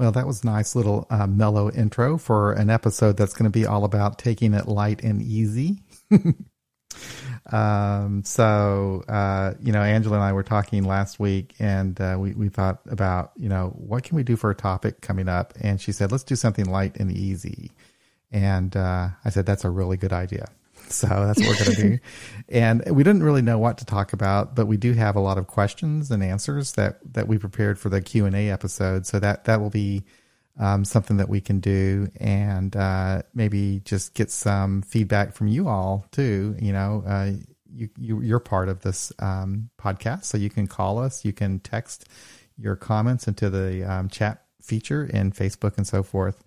Well, that was a nice little uh, mellow intro for an episode that's going to be all about taking it light and easy. um, so, uh, you know, Angela and I were talking last week and uh, we, we thought about, you know, what can we do for a topic coming up? And she said, let's do something light and easy. And uh, I said, that's a really good idea. So that's what we're going to do. And we didn't really know what to talk about, but we do have a lot of questions and answers that, that we prepared for the Q and A episode. So that, that will be um, something that we can do and uh, maybe just get some feedback from you all too. You know, uh, you, you, you're part of this um, podcast, so you can call us, you can text your comments into the um, chat feature in Facebook and so forth.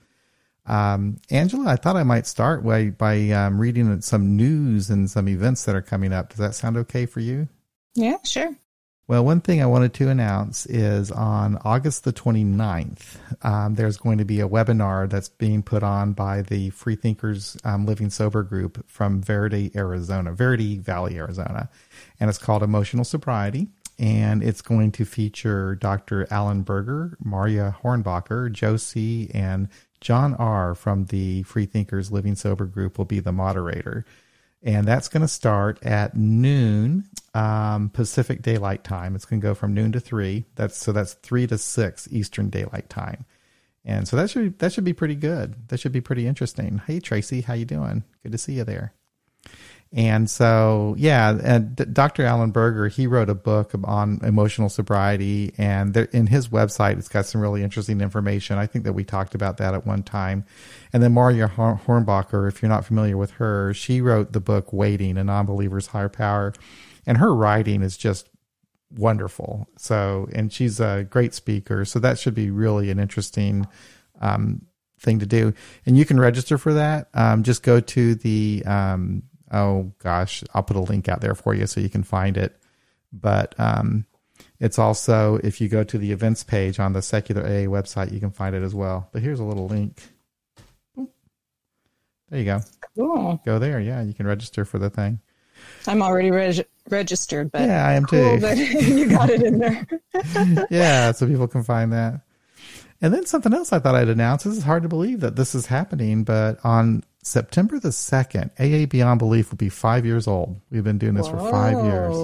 Um, Angela, I thought I might start by, by um, reading some news and some events that are coming up. Does that sound okay for you? Yeah, sure. Well, one thing I wanted to announce is on August the 29th, um, there's going to be a webinar that's being put on by the Freethinkers um, Living Sober group from Verde, Arizona, Verde Valley, Arizona. And it's called Emotional Sobriety. And it's going to feature Dr. Allen Berger, Marya Hornbacher, Josie, and John R. from the Freethinkers Living Sober group will be the moderator. And that's going to start at noon um, Pacific Daylight Time. It's going to go from noon to three. That's so that's three to six Eastern Daylight Time. And so that should that should be pretty good. That should be pretty interesting. Hey Tracy, how you doing? Good to see you there. And so, yeah, and Dr. Allen Berger, he wrote a book on emotional sobriety, and there, in his website, it's got some really interesting information. I think that we talked about that at one time. And then Marya Hornbacher, if you're not familiar with her, she wrote the book Waiting, a Nonbeliever's Higher Power, and her writing is just wonderful. So, and she's a great speaker, so that should be really an interesting um, thing to do. And you can register for that. Um, just go to the um, oh gosh, I'll put a link out there for you so you can find it. But um, it's also, if you go to the events page on the Secular AA website, you can find it as well. But here's a little link. There you go. Cool. Go there. Yeah, you can register for the thing. I'm already reg- registered, but yeah, I am cool too. But you got it in there. yeah, so people can find that. And then something else I thought I'd announce. This is hard to believe that this is happening, but on September the 2nd, AA Beyond Belief will be five years old. We've been doing this Whoa. for five years.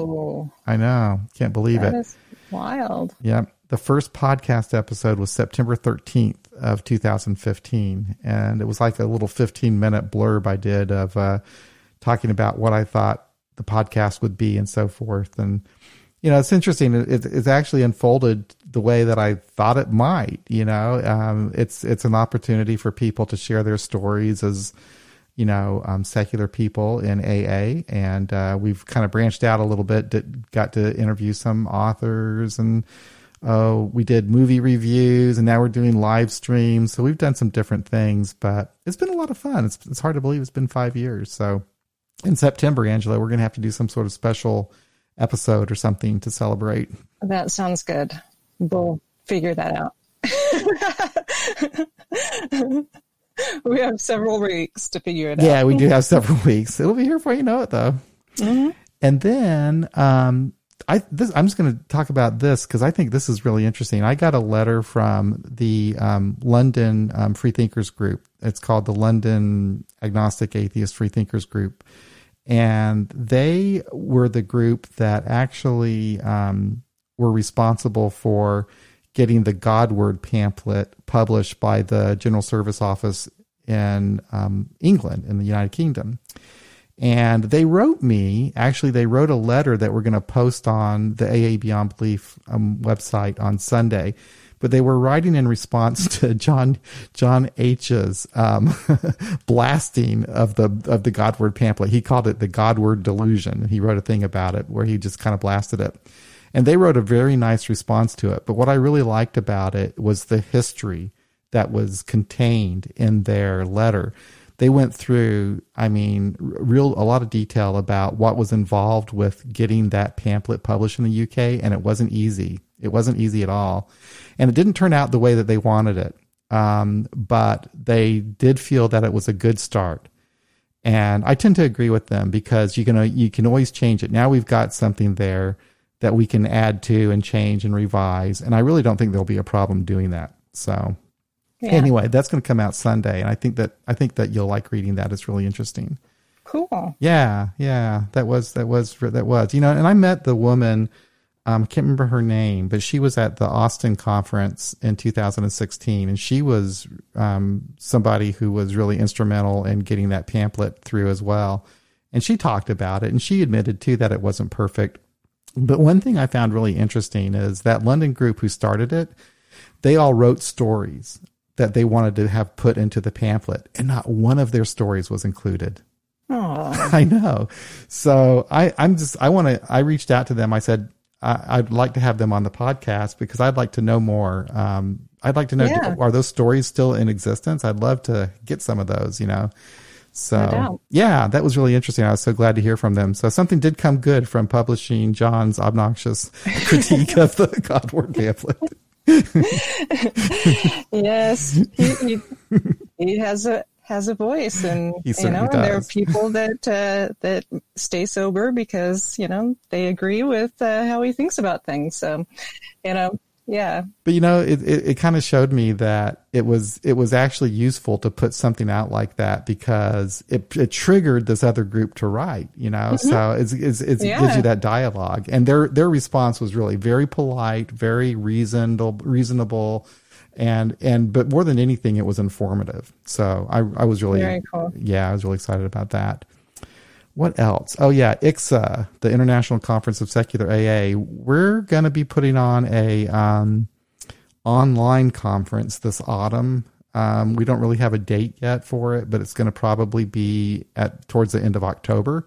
I know. Can't believe that it. Is wild. Yep. The first podcast episode was September 13th of 2015. And it was like a little 15 minute blurb I did of uh, talking about what I thought the podcast would be and so forth. And you know, it's interesting. It, it's actually unfolded the way that I thought it might. You know, um, it's it's an opportunity for people to share their stories as you know um, secular people in AA, and uh, we've kind of branched out a little bit. got to interview some authors, and uh, we did movie reviews, and now we're doing live streams. So we've done some different things, but it's been a lot of fun. It's it's hard to believe it's been five years. So in September, Angela, we're going to have to do some sort of special episode or something to celebrate. That sounds good. We'll figure that out. we have several weeks to figure it out. Yeah, we do have several weeks. It'll be here before you know it, though. Mm-hmm. And then um, I this, I'm just going to talk about this because I think this is really interesting. I got a letter from the um, London um, Freethinkers group. It's called the London Agnostic Atheist Freethinkers Group, and they were the group that actually um, were responsible for getting the Godword pamphlet published by the General Service Office in um, England, in the United Kingdom. And they wrote me, actually, they wrote a letter that we're going to post on the AA Beyond Belief um, website on Sunday but they were writing in response to John John H's um, blasting of the of the Godword pamphlet. He called it the Godword delusion. He wrote a thing about it where he just kind of blasted it. And they wrote a very nice response to it. But what I really liked about it was the history that was contained in their letter. They went through, I mean, real a lot of detail about what was involved with getting that pamphlet published in the UK, and it wasn't easy. It wasn't easy at all. And it didn't turn out the way that they wanted it. Um, but they did feel that it was a good start. And I tend to agree with them because you can, uh, you can always change it. Now we've got something there that we can add to and change and revise. And I really don't think there'll be a problem doing that. So Yeah. Anyway, that's going to come out Sunday, and I think that I think that you'll like reading that. It's really interesting. Cool. Yeah, yeah, that was that was that was you know, and I met the woman. Um, I can't remember her name, but she was at the Austin conference in 2016, and she was um, somebody who was really instrumental in getting that pamphlet through as well. And she talked about it, and she admitted too that it wasn't perfect. But one thing I found really interesting is that London group who started it, they all wrote stories that they wanted to have put into the pamphlet, and not one of their stories was included. Oh, I know. So I, I'm just, I want to, I reached out to them. I said, I, I'd like to have them on the podcast because I'd like to know more. Um, I'd like to know, Yeah. are those stories still in existence? I'd love to get some of those, you know? So doubt. yeah, that was really interesting. I was so glad to hear from them. So something did come good from publishing John's obnoxious critique of the Godword pamphlet. yes. He, he, he has a has a voice, and you know, and there are people that uh, that stay sober because you know they agree with uh, how he thinks about things. So, you know, yeah, But you know, it, it, it kind of showed me that it was it was actually useful to put something out like that because it, it triggered this other group to write. You know, mm-hmm. so it's, it's, it's, it gives you that dialogue, and their their response was really very polite, very reasonable, reasonable, and and but more than anything, it was informative. So I I was really Very cool. yeah, I was really excited about that. What else? Oh yeah, ICSA, the International Conference of Secular AA. We're going to be putting on a um, online conference this autumn. Um, we don't really have a date yet for it, but it's going to probably be at towards the end of October,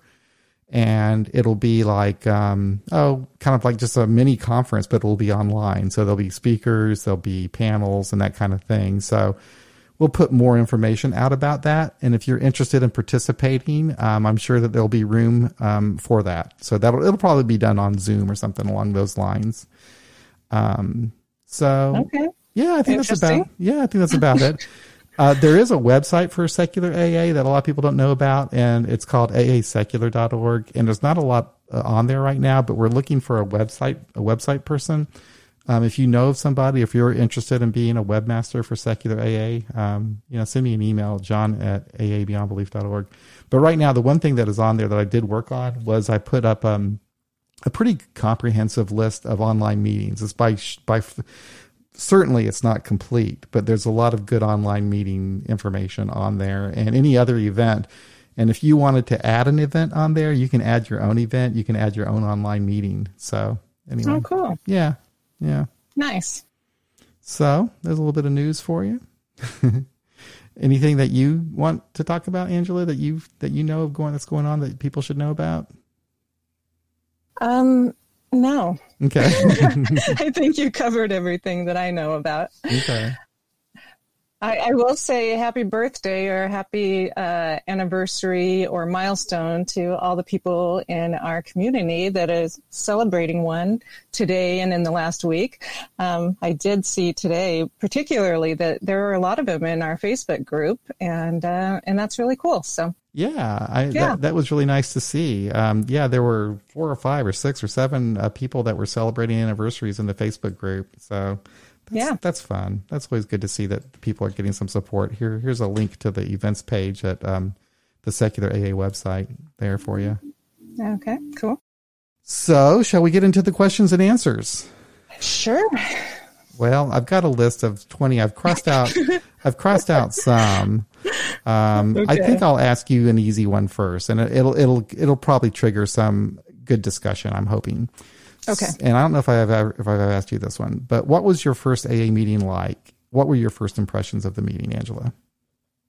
and it'll be like um, oh, kind of like just a mini conference, but it'll be online. So there'll be speakers, there'll be panels, and that kind of thing. So we'll put more information out about that. And if you're interested in participating, um, I'm sure that there'll be room um, for that. So that'll it'll probably be done on Zoom or something along those lines. Um, so okay, yeah, I think that's about yeah, I think that's about it. Uh, there is a website for secular AA that a lot of people don't know about, and it's called aasecular.org. And there's not a lot uh, on there right now, but we're looking for a website a website person. Um, if you know of somebody, if you're interested in being a webmaster for secular AA, um, you know, send me an email, john at aabeyondbelief.org. But right now, the one thing that is on there that I did work on was I put up um, a pretty comprehensive list of online meetings. It's by by certainly it's not complete, but there's a lot of good online meeting information on there and any other event. And if you wanted to add an event on there, you can add your own event. You can add your own online meeting. So anyway, oh, cool, yeah, yeah. nice. So there's a little bit of news for you. Anything that you want to talk about, Angela, that you that you know of going that's going on that people should know about? Um, no, Okay. I think you covered everything that I know about. okay. I, I will say happy birthday or happy uh, anniversary or milestone to all the people in our community that is celebrating one today and in the last week. Um, I did see today, particularly, that there are a lot of them in our Facebook group, and uh, and that's really cool. So Yeah, I, Yeah. That, that was really nice to see. Um, yeah, there were four or five or six or seven uh, people that were celebrating anniversaries in the Facebook group. So that's, Yeah. that's fun. That's always good to see that people are getting some support. Here, here's a link to the events page at um, the Secular AA website there for you. okay, cool, So, shall we get into the questions and answers? sure. Well, I've got a list of 20. I've crossed out I've crossed out some. Um, I think I'll ask you an easy one first and it'll it'll it'll probably trigger some good discussion, I'm hoping. Okay. And I don't know if I've ever if I've ever asked you this one, but what was your first AA meeting like? What were your first impressions of the meeting, Angela?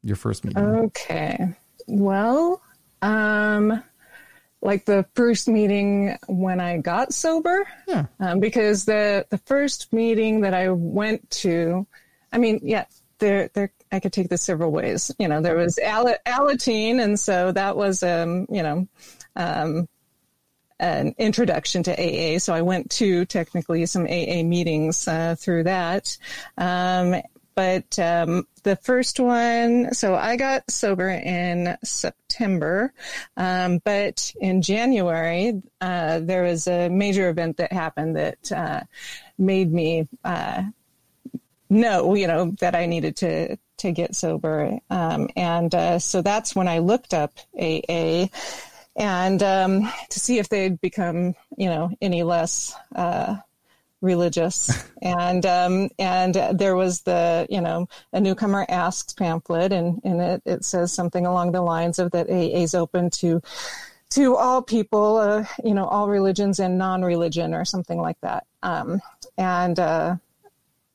Your first meeting. Okay. Well, um, like the first meeting when I got sober, yeah. um, because the the first meeting that I went to, I mean, yeah, there there I could take this several ways. You know, there was Al- Alateen, and so that was um, you know, um, an introduction to AA. So I went to technically some AA meetings uh, through that. Um, but um, the first one, so I got sober in September, um, but in January, uh, there was a major event that happened that uh, made me uh, know, you know, that I needed to to get sober, um, and uh, so that's when I looked up AA and um, to see if they'd become, you know, any less uh, religious. and um, and there was the, you know, a newcomer asks pamphlet, and and it, it says something along the lines of that AA is open to to all people, uh, you know, all religions and non-religion, or something like that. Um, and uh,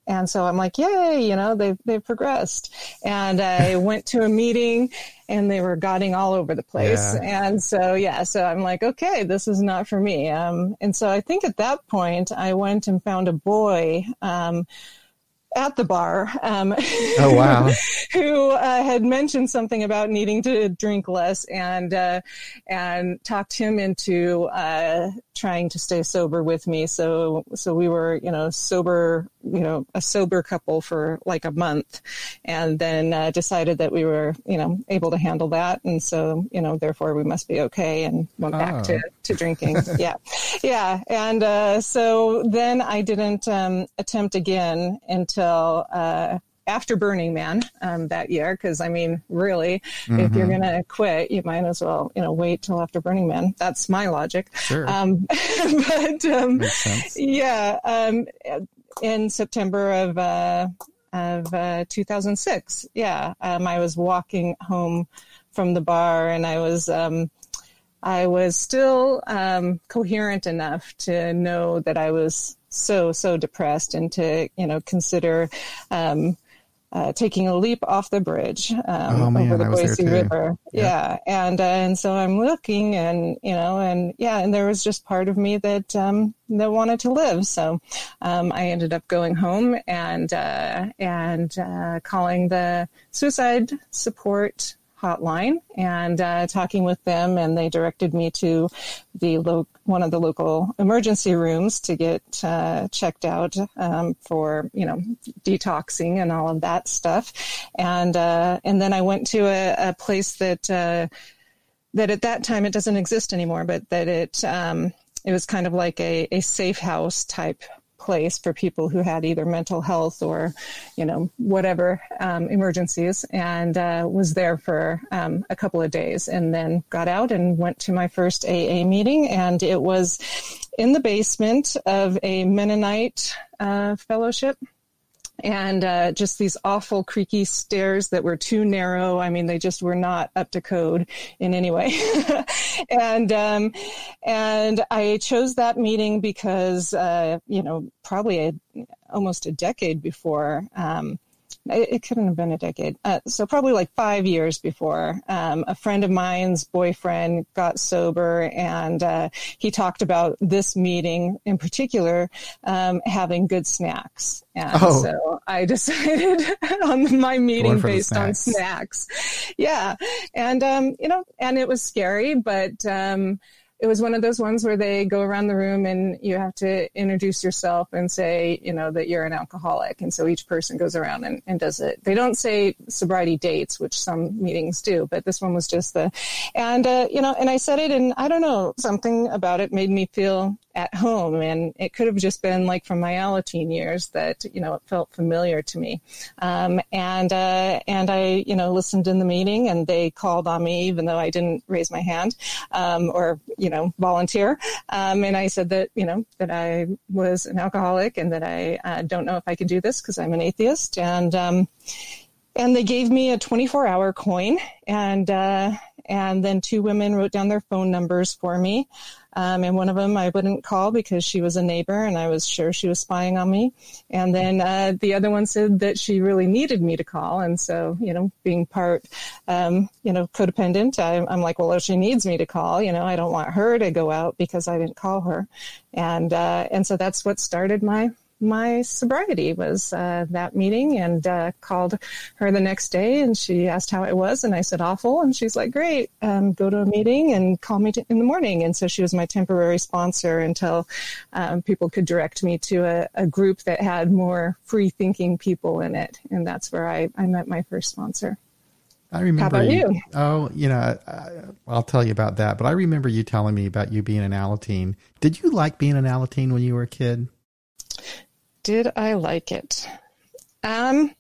and so I'm like, yay, you know, they've, they've progressed. And I went to a meeting and they were godding all over the place. Yeah. And so, yeah, so I'm like, okay, this is not for me. Um, and so I think at that point I went and found a boy, um, at the bar. Um, oh wow! who uh, had mentioned something about needing to drink less, and uh, and talked him into uh, trying to stay sober with me. So so we were you know sober you know a sober couple for like a month, and then uh, decided that we were you know able to handle that, and so you know therefore we must be okay, and went oh. back to oh. to drinking. yeah, yeah, and uh, so then I didn't um, attempt again until. Uh, after Burning Man um, that year, because I mean, really, mm-hmm. if you're mm-hmm. going to quit, you might as well, you know, wait till after Burning Man. That's my logic. Sure. Um, but um, yeah, um, in September of uh, of uh, 2006, yeah, um, I was walking home from the bar, and I was. Um, I was still coherent enough to know that I was so so depressed and to you know consider um, uh, taking a leap off the bridge um, oh, man, over the Boise River. Yeah, yeah. and uh, and so I'm looking, and you know, and yeah, and there was just part of me that um, that wanted to live. So um, I ended up going home and uh, and uh, calling the suicide support hotline and uh, talking with them, and they directed me to the lo- one of the local emergency rooms to get uh, checked out um, for you know detoxing and all of that stuff, and uh, and then I went to a, a place that uh, that at that time it doesn't exist anymore, but that it um, it was kind of like a, a safe house type place for people who had either mental health or, you know, whatever um, emergencies, and uh, was there for um, a couple of days, and then got out and went to my first AA meeting, and it was in the basement of a Mennonite uh, fellowship and uh, just these awful creaky stairs that were too narrow. I mean, they just were not up to code in any way. and um, and I chose that meeting because uh, you know probably a, almost a decade before. Um, it, couldn't have been a decade. Uh, so probably like five years before, um, a friend of mine's boyfriend got sober, and uh, he talked about this meeting in particular um, having good snacks. And oh. so I decided on my meeting based on snacks. Yeah, and um, you know, and it was scary, but um, it was one of those ones where they go around the room and you have to introduce yourself and say, you know, that you're an alcoholic. And so each person goes around and, and does it. They don't say sobriety dates, which some meetings do, but this one was just the, and, uh, you know, and I said it and I don't know, something about it made me feel at home. And it could have just been like from my Alateen years that, you know, it felt familiar to me. Um, and, uh, and I, you know, listened in the meeting and they called on me, even though I didn't raise my hand, um, or, you know, volunteer. Um, and I said that, you know, that I was an alcoholic and that I uh, don't know if I could do this because I'm an atheist. And, um, and they gave me a 24 hour coin and, uh, and then two women wrote down their phone numbers for me. Um, and one of them I wouldn't call because she was a neighbor and I was sure she was spying on me. And then uh, the other one said that she really needed me to call. And so, you know, being part, um, you know, codependent, I, I'm like, well, if she needs me to call, you know, I don't want her to go out because I didn't call her. And, uh, and so that's what started my my sobriety was uh, that meeting and uh, called her the next day and she asked how it was and i said awful and she's like great um, go to a meeting and call me t- in the morning and so she was my temporary sponsor until um, people could direct me to a, a, group that had more free thinking people in it and that's where i, I met my first sponsor I remember. How about you? you? Oh, you know, I, I'll tell you about that. But I remember you telling me about you being an Alateen. Did you like being an Alateen when you were a kid? Did I like it? Um,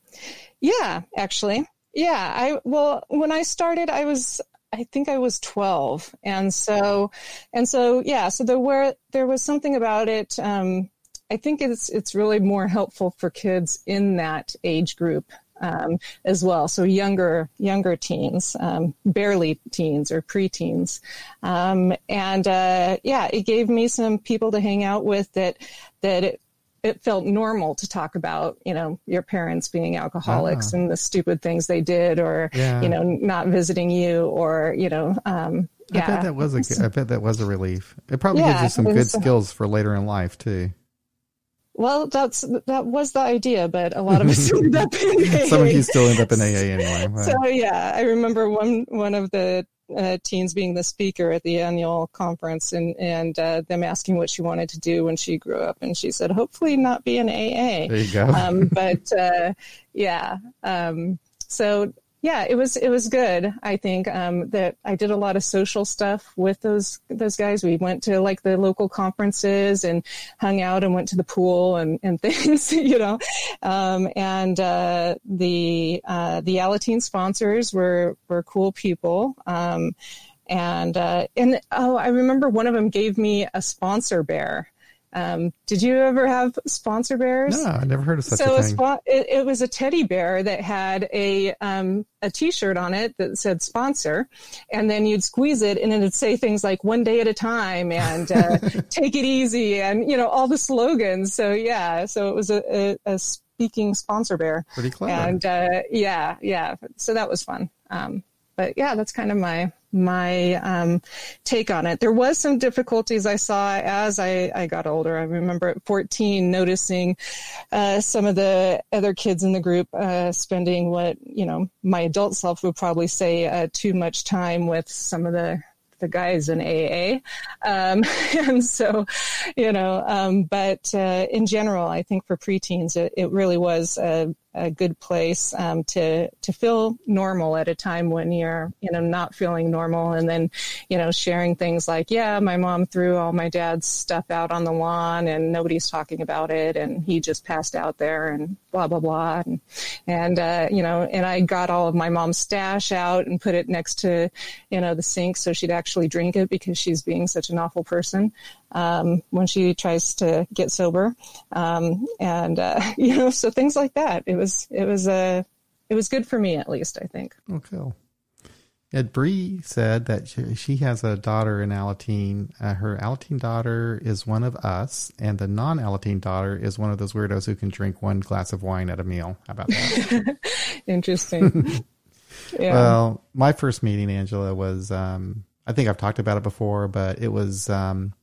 yeah, actually, yeah. I well, when I started, I was I think I was 12. And so, and so, yeah, so there were, there was something about it. Um, I think it's, it's really more helpful for kids in that age group. Um, as well, so younger younger teens, um, barely teens or preteens, um, and uh, yeah, it gave me some people to hang out with that that it, felt normal to talk about, you know, your parents being alcoholics ah. and the stupid things they did, or yeah. you know, not visiting you, or you know, um, yeah. I bet that was a. I bet that was a relief. It probably yeah, gives you some good skills for later in life too. Well, that's that was the idea, but a lot of us ended up in AA. Some of you still end up in AA anyway. So yeah, I remember one one of the uh, teens being the speaker at the annual conference and, and uh, them asking what she wanted to do when she grew up. And she said, hopefully not be an AA. There you go. um, but uh, yeah. Um, so yeah, it was it was good. I think um, that I did a lot of social stuff with those those guys. We went to like the local conferences and hung out and went to the pool and, and things, you know. Um, and uh, the uh, the Alateen sponsors were were cool people. Um, and uh, and oh, I remember one of them gave me a sponsor bear. Um, did you ever have sponsor bears? No, I never heard of such so a thing. So it, it, was a teddy bear that had a um, a T-shirt on it that said sponsor, and then you'd squeeze it, and it'd say things like "one day at a time" and uh, "take it easy," and you know all the slogans. So yeah, so it was a, a, a speaking sponsor bear. Pretty clever. And uh, yeah, yeah. So that was fun. Um, but yeah, that's kind of my my um, take on it. There was some difficulties I saw as I, I got older. I remember at 14 noticing uh, some of the other kids in the group uh, spending what you know my adult self would probably say uh, too much time with some of the the guys in AA. Um, and so, you know, um, but uh, in general, I think for preteens, it, it really was a, a good place um, to to feel normal at a time when you're you know not feeling normal. And then you know sharing things like yeah my mom threw all my dad's stuff out on the lawn and nobody's talking about it and he just passed out there and blah blah blah. And, and uh, you know and I got all of my mom's stash out and put it next to you know the sink so she'd actually drink it because she's being such an awful person um, when she tries to get sober, um, and uh, you know, so things like that. It was it was a uh, it was good for me at least. I think. Okay. Ed Bree said that she, she, has a daughter in Alateen. Uh, her Alateen daughter is one of us, and the non Alateen daughter is one of those weirdos who can drink one glass of wine at a meal. How about that? Interesting. yeah. Well, my first meeting, Angela, was um, I think I've talked about it before, but it was um,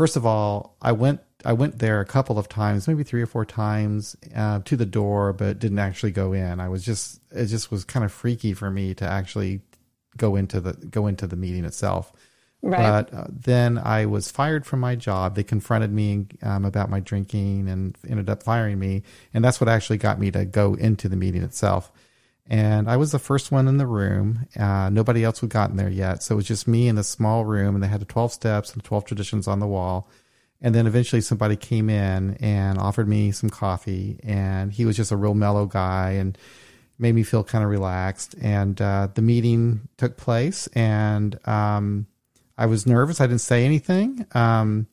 first of all, I went I went there a couple of times, maybe three or four times uh, to the door, but didn't actually go in. I was just it just was kind of freaky for me to actually go into the go into the meeting itself. Right. But uh, then I was fired from my job. They confronted me um, about my drinking and ended up firing me, and that's what actually got me to go into the meeting itself. And I was the first one in the room. Uh, nobody else had gotten there yet. So it was just me in a small room, and they had the 12 steps and 12 traditions on the wall. And then eventually somebody came in and offered me some coffee. And he was just a real mellow guy and made me feel kind of relaxed. And uh, the meeting took place. And um, I was nervous. I didn't say anything. Um,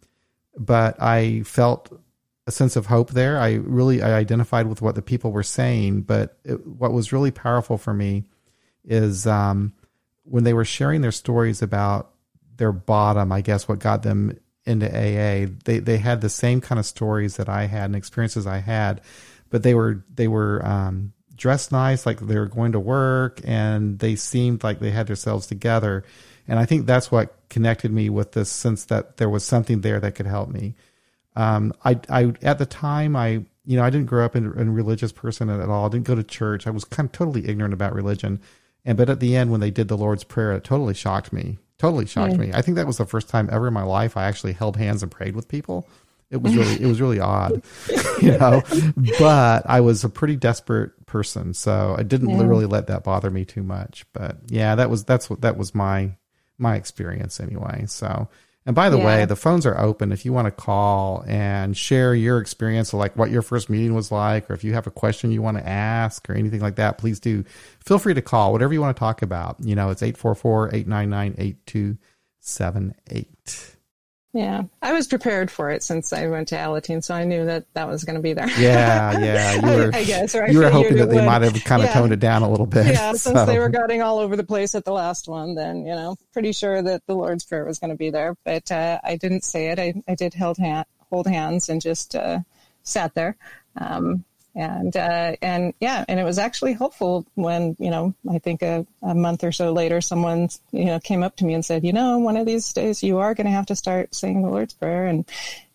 but I felt a sense of hope there. I really I identified with what the people were saying, but it, what was really powerful for me is um, when they were sharing their stories about their bottom. I guess what got them into AA. They they had the same kind of stories that I had and experiences I had, but they were they were um, dressed nice, like they were going to work, and they seemed like they had themselves together. And I think that's what connected me with this sense that there was something there that could help me. Um, I, I, at the time, I, you know, I didn't grow up in, in a religious person at all. I didn't go to church. I was kind of totally ignorant about religion. And, but at the end, when they did the Lord's Prayer, it totally shocked me. Totally shocked yeah. me. I think that was the first time ever in my life I actually held hands and prayed with people. It was really, it was really odd, you know, but I was a pretty desperate person. So I didn't yeah. really let that bother me too much. But yeah, that was, that's what, that was my, my experience anyway. So, And by the Yeah. way, the phones are open if you want to call and share your experience of like what your first meeting was like, or if you have a question you want to ask or anything like that, please do feel free to call whatever you want to talk about. You know, it's 844 899 8278. Yeah, I was prepared for it since I went to Alateen, so I knew that that was going to be there. Yeah, yeah. You were, I, I guess. Or I you were hoping that they would. might have kind of Yeah. toned it down a little bit. Yeah, since they were getting all over the place at the last one, then you know, pretty sure that the Lord's Prayer was going to be there. But uh, I didn't say it. I, I did held hand, hold hands and just uh, sat there. Um, and uh, and yeah, and it was actually hopeful when you know I think a, a month or so later, someone you know came up to me and said, you know, one of these days you are going to have to start saying the Lord's Prayer, and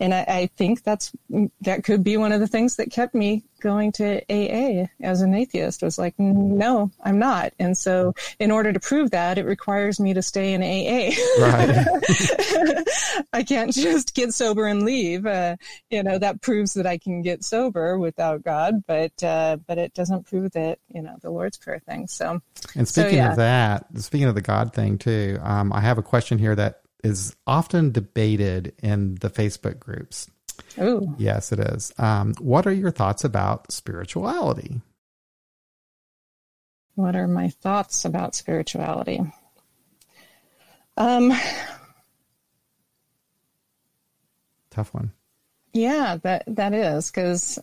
and I, I think that's that could be one of the things that kept me going to AA as an atheist was like, no, I'm not. And so in order to prove that, it requires me to stay in AA. Right. I can't just get sober and leave. Uh, you know, that proves that I can get sober without God, but, uh, but it doesn't prove that, you know, the Lord's Prayer thing. So, And So, speaking yeah. of that, speaking of the God thing too, um, I have a question here that is often debated in the Facebook groups. Oh, Yes, it is. Um, what are your thoughts about spirituality? what are my thoughts about spirituality? Um, Tough one. Yeah, that that is because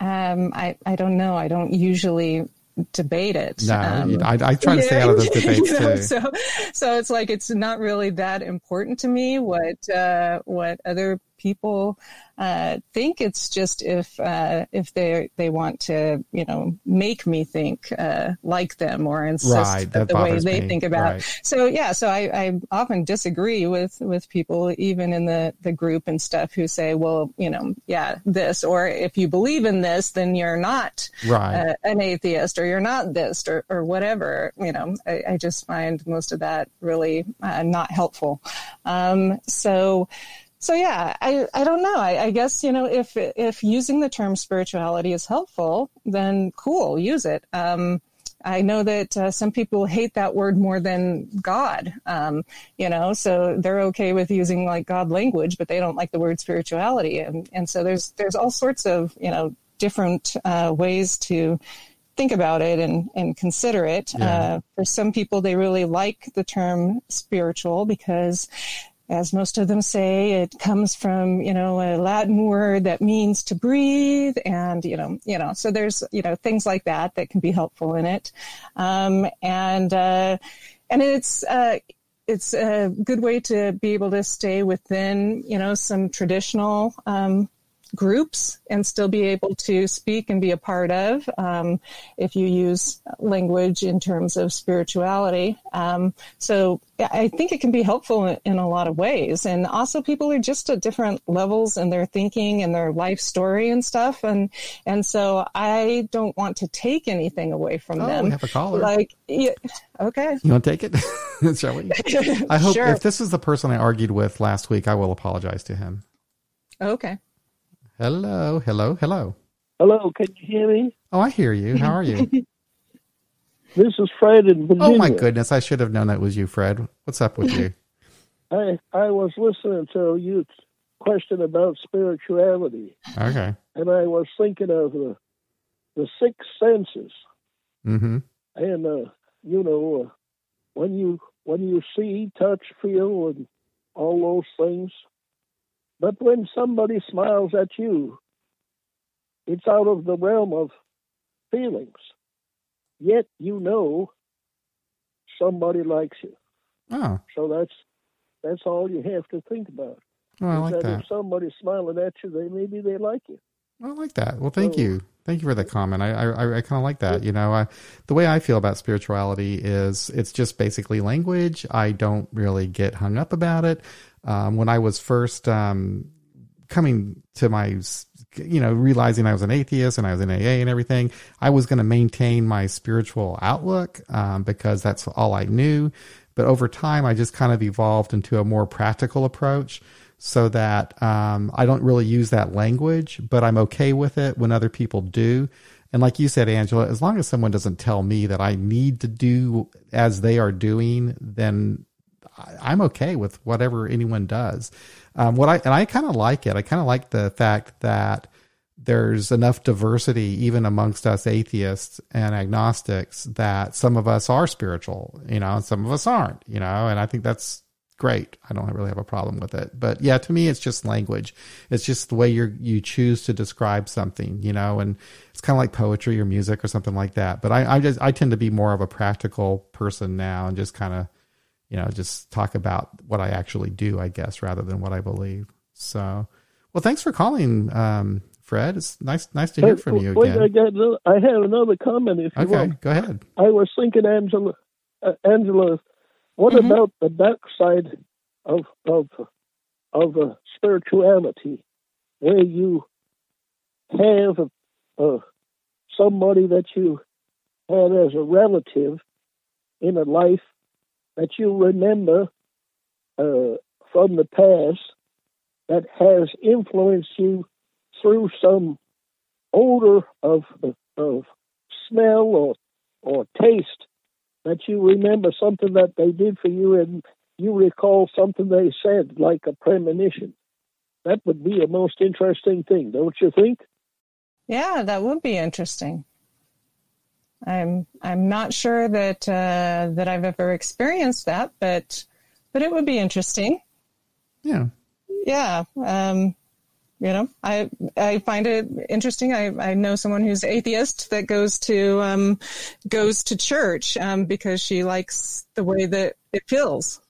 um, I I don't know. I don't usually debate it. No, Um, I, I try to stay out of those debates you know, too. So, so it's like it's not really that important to me what uh, what other people uh, think. It's just if uh, if they they want to you know make me think uh, like them or insist Right, that the way they me. think about. Right. So yeah, so I, I often disagree with with people even in the the group and stuff who say, well, you know, yeah, this or if you believe in this, then you're not Right. uh, an atheist or you're not this or, or whatever. You know, I, I just find most of that really uh, not helpful. Um, so, so yeah, I, I don't know. I, I guess, you know, if, if using the term spirituality is helpful, then cool, use it. Um, I know that uh, some people hate that word more than God, um, you know, so they're okay with using like God language, but they don't like the word spirituality. And, and so there's, there's all sorts of, you know, different uh, ways to think about it and, and consider it. Yeah. Uh, for some people, they really like the term spiritual because as most of them say, it comes from, you know, a Latin word that means to breathe and, you know, you know, so there's, you know, things like that that can be helpful in it. Um, and, uh, and it's, uh, it's a good way to be able to stay within, you know, some traditional, um, groups and still be able to speak and be a part of um, if you use language in terms of spirituality. Um, so I think it can be helpful in, a lot of ways. And also people are just at different levels in their thinking and their life story and stuff. And, and so I don't want to take anything away from Oh, them. we have a caller. Like, yeah, okay. You want to take it? Shall we? I hope Sure. if this is the person I argued with last week, I will apologize to him. Okay. Hello, hello, hello. Hello, can you hear me? Oh, I hear you. How are you? This is Fred in Virginia. oh my goodness, I should have known that was you, Fred. What's up with you? I I was listening to you question about spirituality, Okay. and I was thinking of the the six senses, Mm-hmm. and uh, you know uh, when you when you see, touch, feel, and all those things. But when somebody smiles at you, it's out of the realm of feelings. Yet you know somebody likes you. Oh, So that's that's all you have to think about. oh, I like that, that. if somebody's smiling at you, they maybe they like you. I like that. Well, thank So- you. Thank you for the comment. I I, I kind of like that. You know, I, the way I feel about spirituality is it's just basically language. I don't really get hung up about it. Um, when I was first um, coming to my, you know, realizing I was an atheist and I was in AA and everything, I was going to maintain my spiritual outlook um, because that's all I knew. But over time, I just kind of evolved into a more practical approach so that um, I don't really use that language, but I'm okay with it when other people do. And like you said, Angela, as long as someone doesn't tell me that I need to do as they are doing, then I, am okay with whatever anyone does. Um, what I and I kind of like it. I kind of like the fact that there's enough diversity even amongst us atheists and agnostics that some of us are spiritual, you know, and some of us aren't, you know, and I think that's great. I don't really have a problem with it. But yeah, to me, it's just language. It's just the way you you choose to describe something, you know, and it's kind of like poetry or music or something like that. But I, I just I tend to be more of a practical person now and just kind of, you know, just talk about what I actually do, I guess, rather than what I believe. So, well, thanks for calling, um, Fred. It's nice nice to hear from you again. I, got another, I have another comment. If you okay, want. go ahead. I was thinking, Angela, uh, Angela what mm-hmm. about the dark side of of of uh, spirituality, where you have uh, somebody that you had as a relative in a life that you remember uh, from the past that has influenced you through some odor of of smell or or taste that you remember something that they did for you and you recall something they said, like a premonition. That would be a most interesting thing, don't you think? Yeah, that would be interesting. I'm I'm not sure that uh, that I've ever experienced that, but but it would be interesting. Yeah. Yeah. Um, you know i i find it interesting. I i know someone who's atheist that goes to um goes to church um because she likes the way that it feels.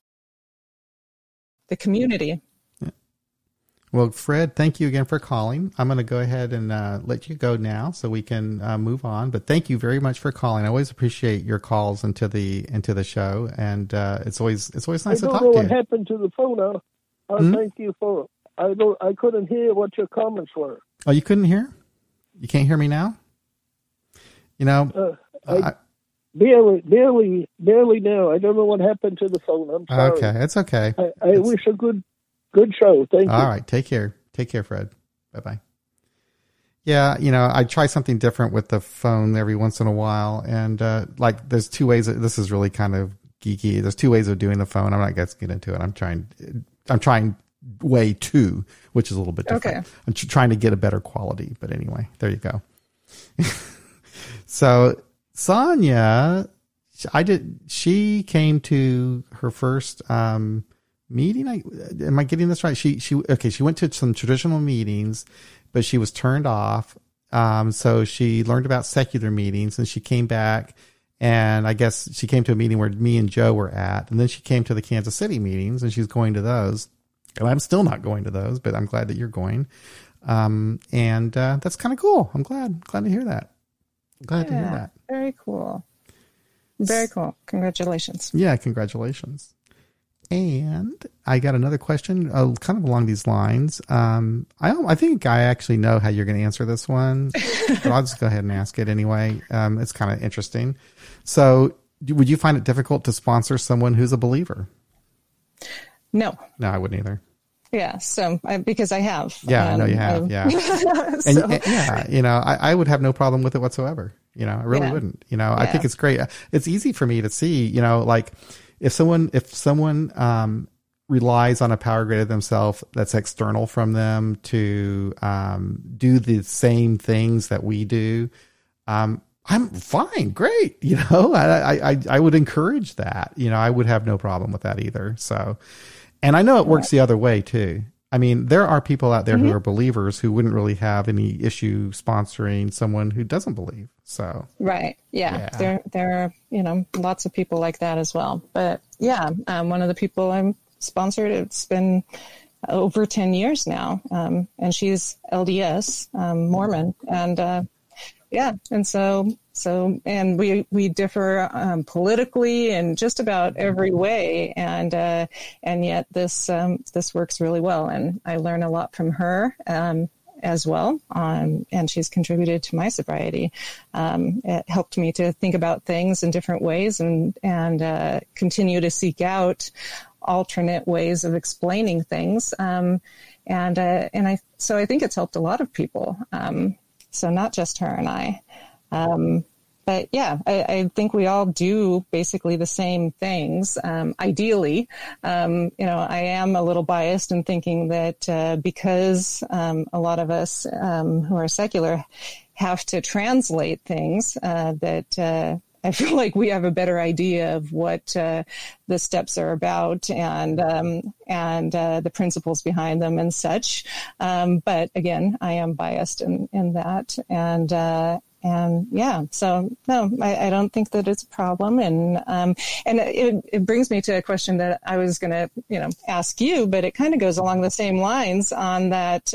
The community. Yeah. well fred thank you again for calling. I'm going to go ahead and uh, let you go now so we can uh, move on. But thank you very much for calling. I always appreciate your calls into the into the show. And uh, it's always it's always nice to talk to you. what happened to the phone. Uh, mm-hmm. thank you for I don't. I couldn't hear what your comments were. Oh, you couldn't hear? You can't hear me now? You know, uh, I, I, barely, barely, barely now. I don't know what happened to the phone. I'm sorry. Okay, it's okay. I, I it's, wish a good, good show. Thank all you. All right, take care. Take care, Fred. Bye bye. Yeah, you know, I try something different with the phone every once in a while, and uh, like, there's two ways. Of, this is really kind of geeky. There's two ways of doing the phone. I'm not going to get into it. I'm trying. I'm trying way two, which is a little bit different. Okay. I'm trying to get a better quality, but anyway, there you go. so Sonia, I did. She came to her first um, meeting. I am I getting this right? She she okay. She went to some traditional meetings, but she was turned off. Um, so she learned about secular meetings, and she came back. And I guess she came to a meeting where me and Joe were at, and then she came to the Kansas City meetings, and she's going to those and I'm still not going to those, but I'm glad that you're going. Um, and uh, that's kind of cool. I'm glad glad to hear that. Glad yeah, to hear that. Very cool. Very cool. Congratulations. Yeah, congratulations. And I got another question, uh, kind of along these lines. Um, I I think I actually know how you're going to answer this one, but I'll just go ahead and ask it anyway. Um, it's kind of interesting. So, would you find it difficult to sponsor someone who's a believer? No. No, I wouldn't either. Yeah, so I, because I have. Yeah, um, I know you have. Um, yeah, so. and, and, yeah, you know, I, I would have no problem with it whatsoever. You know, I really yeah. wouldn't. You know, yeah. I think it's great. It's easy for me to see. You know, like if someone if someone um, relies on a power grid of themselves that's external from them to um, do the same things that we do, um, I'm fine, great. You know, I, I I would encourage that. You know, I would have no problem with that either. So, and I know it works the other way too. I mean, there are people out there mm-hmm. who are believers who wouldn't really have any issue sponsoring someone who doesn't believe. So right, yeah, yeah. there there are you know lots of people like that as well. But yeah, um, one of the people I'm sponsored, it's been over ten years now, um, and she's LDS um, Mormon, and uh, yeah, and so so, and we we differ um, politically in just about every way, and uh, and yet this um, this works really well, and I learn a lot from her. Um, as well, um, and she's contributed to my sobriety. Um, it helped me to think about things in different ways, and and uh, continue to seek out alternate ways of explaining things. Um, and uh, and I so I think it's helped a lot of people. Um, so not just her and I. Um, but yeah, I, I, think we all do basically the same things. Um, ideally, um, you know, I am a little biased in thinking that uh, because um, a lot of us um, who are secular have to translate things uh, that uh, I feel like we have a better idea of what uh, the steps are about and um, and uh, the principles behind them and such. Um, but again, I am biased in, in that, and uh, and yeah, so no, I, I, don't think that it's a problem. And um, and it, it brings me to a question that I was going to you know ask you, but it kind of goes along the same lines on that.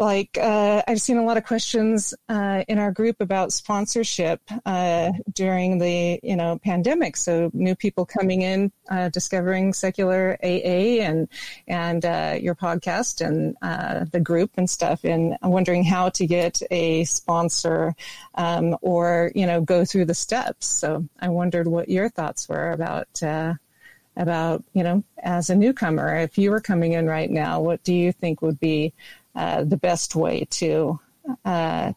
Like uh, I've seen a lot of questions uh, in our group about sponsorship uh, during the you know pandemic. So new people coming in, uh, discovering secular AA and and uh, your podcast and uh, the group and stuff, and wondering how to get a sponsor um, or you know go through the steps. So I wondered what your thoughts were about about you know as a newcomer if you were coming in right now what do you think would be uh, the best way to uh,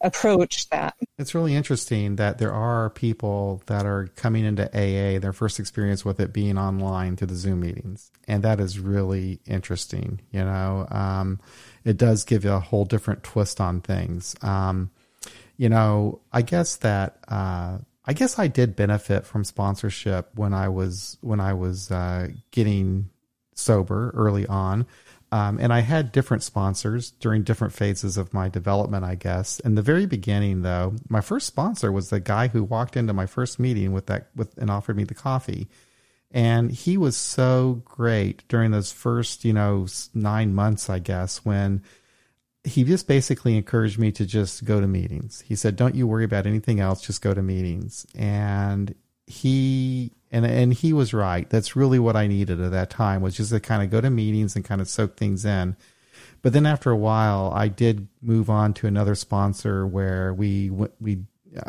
approach that. It's really interesting that there are people that are coming into AA, their first experience with it being online through the Zoom meetings. And that is really interesting. You know, um, it does give you a whole different twist on things. Um, you know, I guess that, uh, I guess I did benefit from sponsorship when I was, when I was, uh, getting sober early on um, and I had different sponsors during different phases of my development, I guess. In the very beginning, though, my first sponsor was the guy who walked into my first meeting with that with and offered me the coffee. And he was so great during those first, you know, nine months, I guess, when he just basically encouraged me to just go to meetings. He said, "Don't you worry about anything else; just go to meetings." And he and and he was right. That's really what I needed at that time was just to kind of go to meetings and kind of soak things in. But then after a while, I did move on to another sponsor where we we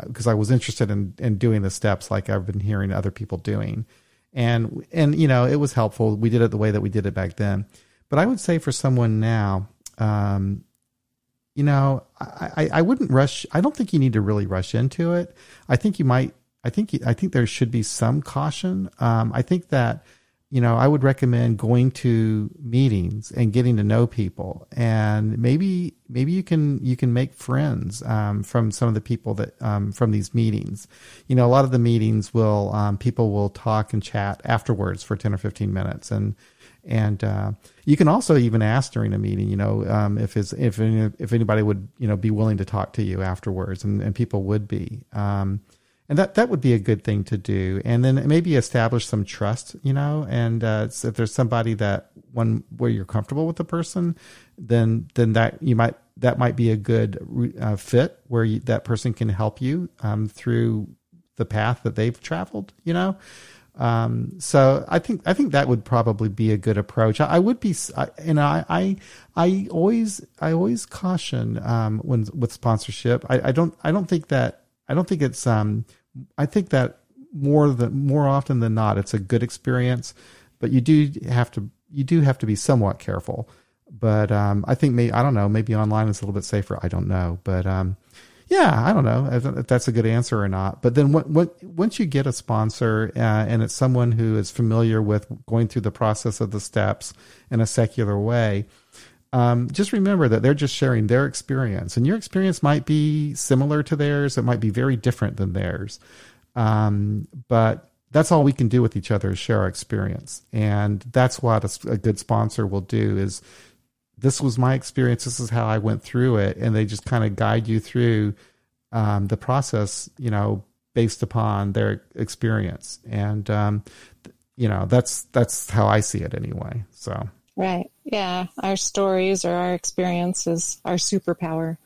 because uh, I was interested in in doing the steps like I've been hearing other people doing, and and you know it was helpful. We did it the way that we did it back then. But I would say for someone now, um, you know, I, I, I wouldn't rush. I don't think you need to really rush into it. I think you might I think I think there should be some caution. Um, I think that you know I would recommend going to meetings and getting to know people, and maybe maybe you can you can make friends um, from some of the people that um, from these meetings. You know, a lot of the meetings will um, people will talk and chat afterwards for ten or fifteen minutes, and and uh, you can also even ask during a meeting, you know, um, if if if anybody would you know be willing to talk to you afterwards, and, and people would be. Um, and that that would be a good thing to do and then maybe establish some trust you know and uh, if there's somebody that one where you're comfortable with the person then then that you might that might be a good uh, fit where you, that person can help you um, through the path that they've traveled you know um, so I think I think that would probably be a good approach. I, I would be, I, know, I, I, I always I always caution um, when with sponsorship. I, I don't I don't think that I don't think it's um, I think that more than more often than not, it's a good experience, but you do have to you do have to be somewhat careful. But um, I think maybe I don't know maybe online is a little bit safer. I don't know, but um, yeah, I don't know if that's a good answer or not. But then what, what, once you get a sponsor uh, and it's someone who is familiar with going through the process of the steps in a secular way, um, just remember that they're just sharing their experience, and your experience might be similar to theirs. It might be very different than theirs. Um, but that's all we can do with each other is share our experience, and that's what a, a good sponsor will do. Is this was my experience. This is how I went through it, and they just kind of guide you through um, the process. You know, based upon their experience, and um, you know that's that's how I see it anyway. So. Right. Yeah. Our stories or our experiences, our superpower.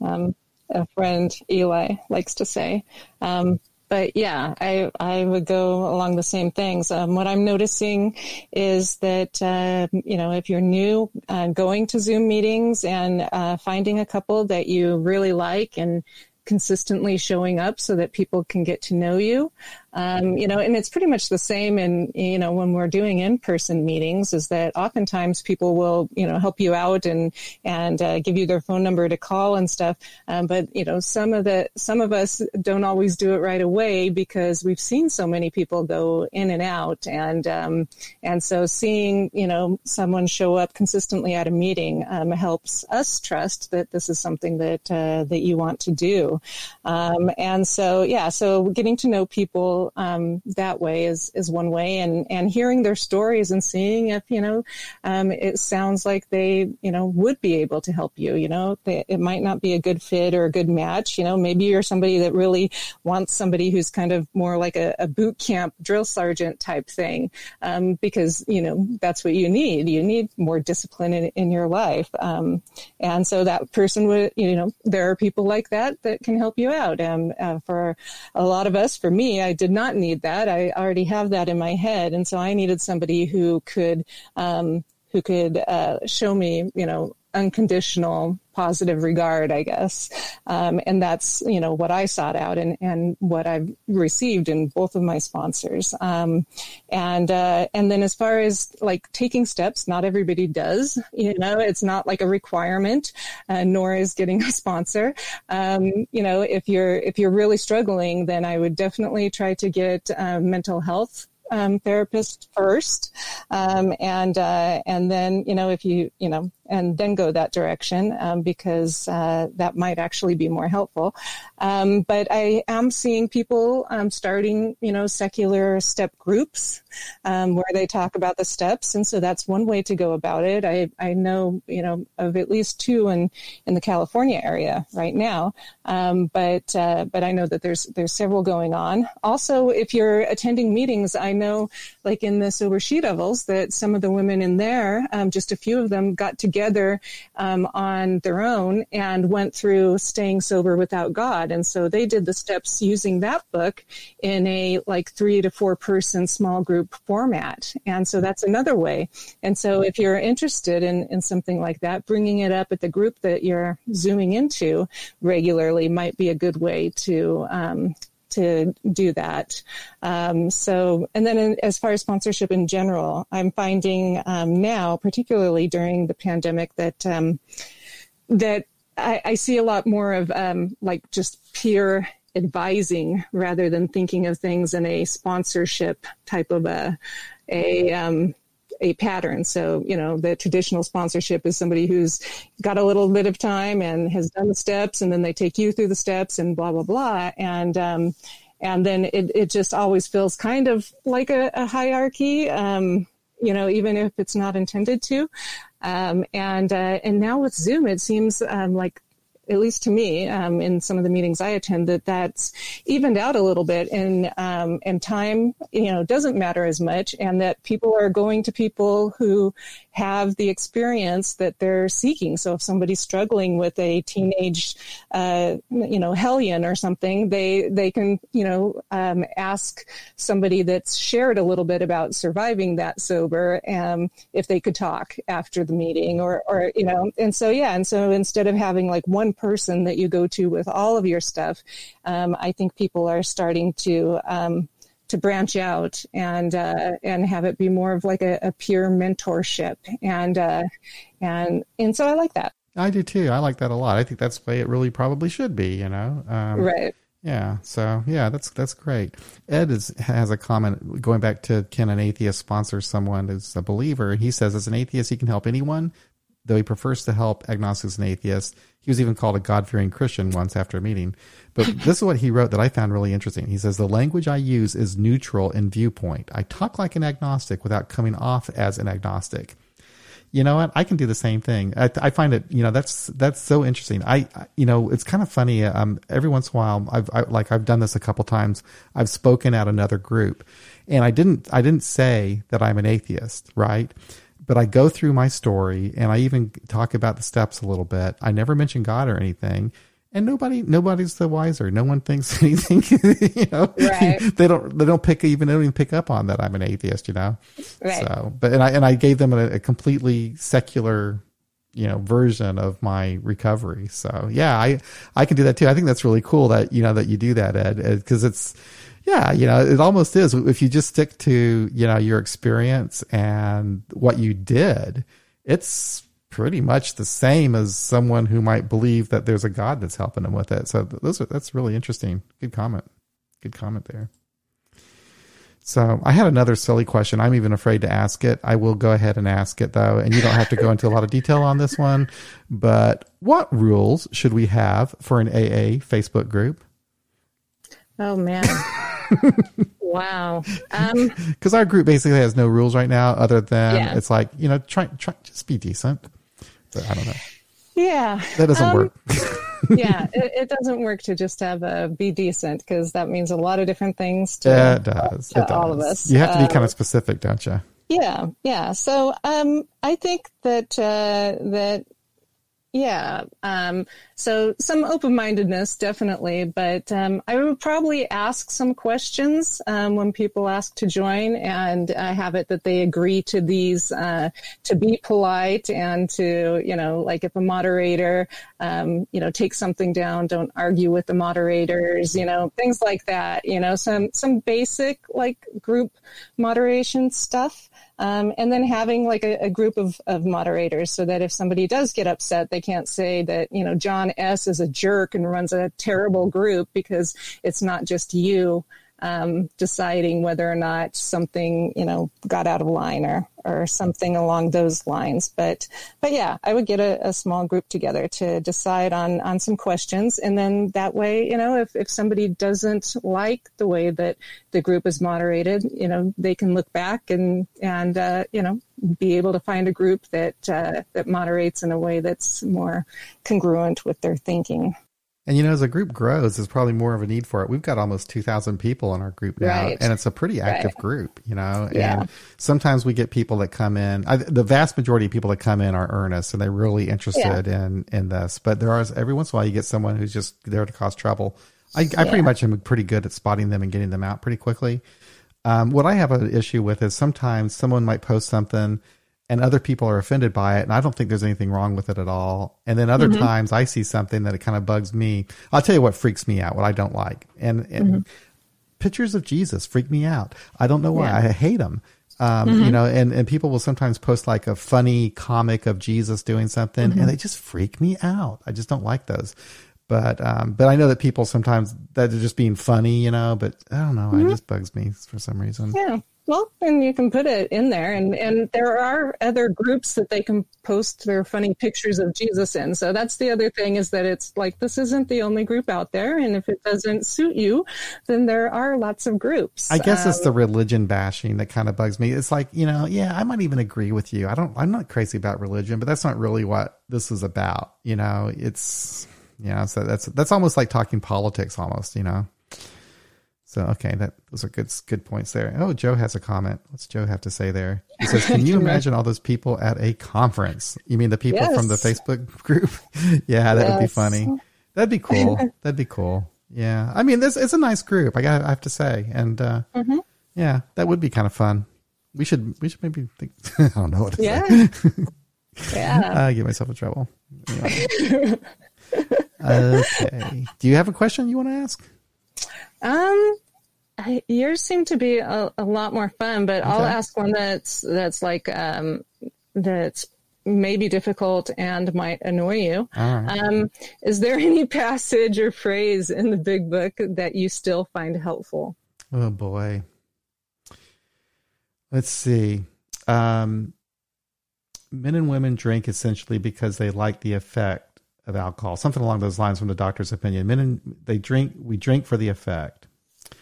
Um, a friend Eli likes to say. Um, but yeah, I, I would go along the same things. Um, what I'm noticing is that, uh, you know, if you're new, uh, going to Zoom meetings and uh, finding a couple that you really like and consistently showing up so that people can get to know you. Um, you know, and it's pretty much the same in, you know, when we're doing in-person meetings is that oftentimes people will, you know, help you out and, and uh, give you their phone number to call and stuff. Um, but, you know, some of the, some of us don't always do it right away because we've seen so many people go in and out. And, um, and so seeing, you know, someone show up consistently at a meeting um, helps us trust that this is something that, uh, that you want to do. Um, and so, yeah, so getting to know people um, that way is is one way, and and hearing their stories and seeing if you know um, it sounds like they you know would be able to help you. You know, they, it might not be a good fit or a good match. You know, maybe you're somebody that really wants somebody who's kind of more like a, a boot camp drill sergeant type thing, um, because you know that's what you need. You need more discipline in, in your life, um, and so that person would you know there are people like that that can help you out. Um, uh, for a lot of us, for me, I did not need that. I already have that in my head, and so I needed somebody who could um, who could uh, show me, you know, unconditional positive regard, I guess. Um, and that's, you know, what I sought out and, and what I've received in both of my sponsors. Um, and, uh, and then as far as like taking steps, not everybody does, you know, it's not like a requirement, uh, nor is getting a sponsor. Um, you know, if you're, if you're really struggling, then I would definitely try to get uh, mental health um, therapist first, um, and uh, and then you know if you you know and then go that direction um, because uh, that might actually be more helpful. Um, but I am seeing people um, starting, you know, secular step groups um, where they talk about the steps, and so that's one way to go about it. I I know, you know, of at least two in in the California area right now, um, but uh, but I know that there's there's several going on. Also, if you're attending meetings, I know, like in the Sober She Devils, that some of the women in there, um, just a few of them, got together together um, on their own and went through staying sober without God. And so they did the steps using that book in a like three to four person small group format. And so that's another way. And so if you're interested in, in something like that, bringing it up at the group that you're zooming into regularly might be a good way to um, to do that. Um, so, and then in, as far as sponsorship in general, I'm finding um, now, particularly during the pandemic, that um, that I, I, see a lot more of um, like just peer advising rather than thinking of things in a sponsorship type of a a um, a pattern. So, you know, the traditional sponsorship is somebody who's got a little bit of time and has done the steps, and then they take you through the steps and blah blah blah, and um, and then it it just always feels kind of like a, a hierarchy. Um, you know, even if it's not intended to. Um, and uh, and now with Zoom, it seems um, like at least to me, um, in some of the meetings I attend, that that's evened out a little bit, and um, and time, you know, doesn't matter as much, and that people are going to people who have the experience that they're seeking. So if somebody's struggling with a teenage, uh, you know, hellion or something, they they can, you know, um, ask somebody that's shared a little bit about surviving that sober, um, if they could talk after the meeting, or or you know, and so yeah, and so instead of having like one person that you go to with all of your stuff, um, I think people are starting to um, to branch out and uh, and have it be more of like a, a peer mentorship and uh, and and so I like that. I do too. I like that a lot. I think that's the way it really probably should be. You know, um, right? Yeah. So yeah, that's that's great. Ed is, has a comment going back to can an atheist sponsor someone as a believer? He says as an atheist he can help anyone, though he prefers to help agnostics and atheists. He was even called a God fearing Christian once after a meeting. But this is what he wrote that I found really interesting. He says, The language I use is neutral in viewpoint. I talk like an agnostic without coming off as an agnostic. You know what? I can do the same thing. I, I find it, you know, that's that's so interesting. I, you know, it's kind of funny. Um, every once in a while, I've I, like I've done this a couple times. I've spoken at another group, and I didn't I didn't say that I'm an atheist, right? But I go through my story and I even talk about the steps a little bit. I never mention God or anything. And nobody, nobody's the wiser. No one thinks anything. you know, right. they don't, they don't pick even, they don't even pick up on that I'm an atheist. You know, right. so, but and I and I gave them a, a completely secular, you know, version of my recovery. So yeah, I I can do that too. I think that's really cool that you know that you do that, Ed, because it's Yeah, you know, it almost is. If you just stick to, you know, your experience and what you did, it's pretty much the same as someone who might believe that there's a God that's helping them with it. So those are, that's really interesting. Good comment. Good comment there. So I had another silly question. I'm even afraid to ask it. I will go ahead and ask it though, and you don't have to go into a lot of detail on this one. But what rules should we have for an AA Facebook group? Oh man. wow. Because um, our group basically has no rules right now, other than yeah. it's like you know, try try just be decent. But I don't know. Yeah, that doesn't um, work. yeah, it, it, doesn't work to just have a be decent because that means a lot of different things to, yeah, it does. To it does. all of us. You have to be um, kind of specific, don't you? Yeah, yeah. So um, I think that uh, that yeah. Um, so some open mindedness, definitely, but um, I would probably ask some questions um, when people ask to join and uh, have it that they agree to these, uh, to be polite and to, you know, like if a moderator, um, you know, take something down, don't argue with the moderators, you know, things like that, you know, some, some basic like group moderation stuff. Um, and then having like a, a, group of, of moderators so that if somebody does get upset, they can't say that, you know, John S. is a jerk and runs a terrible group because it's not just you um, deciding whether or not something you know got out of line or or something along those lines. But but yeah, I would get a, a, small group together to decide on on some questions, and then that way, you know, if if somebody doesn't like the way that the group is moderated, you know, they can look back and and uh, you know be able to find a group that uh, that moderates in a way that's more congruent with their thinking. And you know, as a group grows, there's probably more of a need for it. We've got almost 2,000 people in our group now, right. and it's a pretty active right. group, you know. Yeah. And sometimes we get people that come in. I, the vast majority of people that come in are earnest and they're really interested yeah. in in this. But there are every once in a while you get someone who's just there to cause trouble. I, I pretty much am pretty good at spotting them and getting them out pretty quickly. Um, what I have an issue with is sometimes someone might post something and other people are offended by it and i don't think there's anything wrong with it at all and then other mm-hmm. times i see something that it kind of bugs me i'll tell you what freaks me out what i don't like and, and mm-hmm. pictures of jesus freak me out i don't know why yeah. i hate them um, mm-hmm. you know and, and people will sometimes post like a funny comic of jesus doing something and mm-hmm. they just freak me out i just don't like those but um, but I know that people sometimes that are just being funny, you know. But I don't know, it mm-hmm. just bugs me for some reason. Yeah, well, and you can put it in there, and and there are other groups that they can post their funny pictures of Jesus in. So that's the other thing is that it's like this isn't the only group out there, and if it doesn't suit you, then there are lots of groups. I guess um, it's the religion bashing that kind of bugs me. It's like you know, yeah, I might even agree with you. I don't, I'm not crazy about religion, but that's not really what this is about. You know, it's you know, so that's that's almost like talking politics, almost. You know. So okay, that those are good good points there. Oh, Joe has a comment. What's Joe have to say there? He says, "Can you imagine all those people at a conference? You mean the people yes. from the Facebook group? yeah, that yes. would be funny. That'd be cool. That'd be cool. Yeah, I mean, this it's a nice group. I got I have to say, and uh, mm-hmm. yeah, that would be kind of fun. We should we should maybe think. I don't know what to yeah. say. yeah, I get myself in trouble. Anyway. okay. Do you have a question you want to ask? Um, I, yours seem to be a, a lot more fun, but okay. I'll ask one that's that's like um, that's maybe difficult and might annoy you. Right. Um, is there any passage or phrase in the big book that you still find helpful? Oh boy. Let's see. Um, men and women drink essentially because they like the effect of alcohol, something along those lines from the doctor's opinion. Men and they drink, we drink for the effect.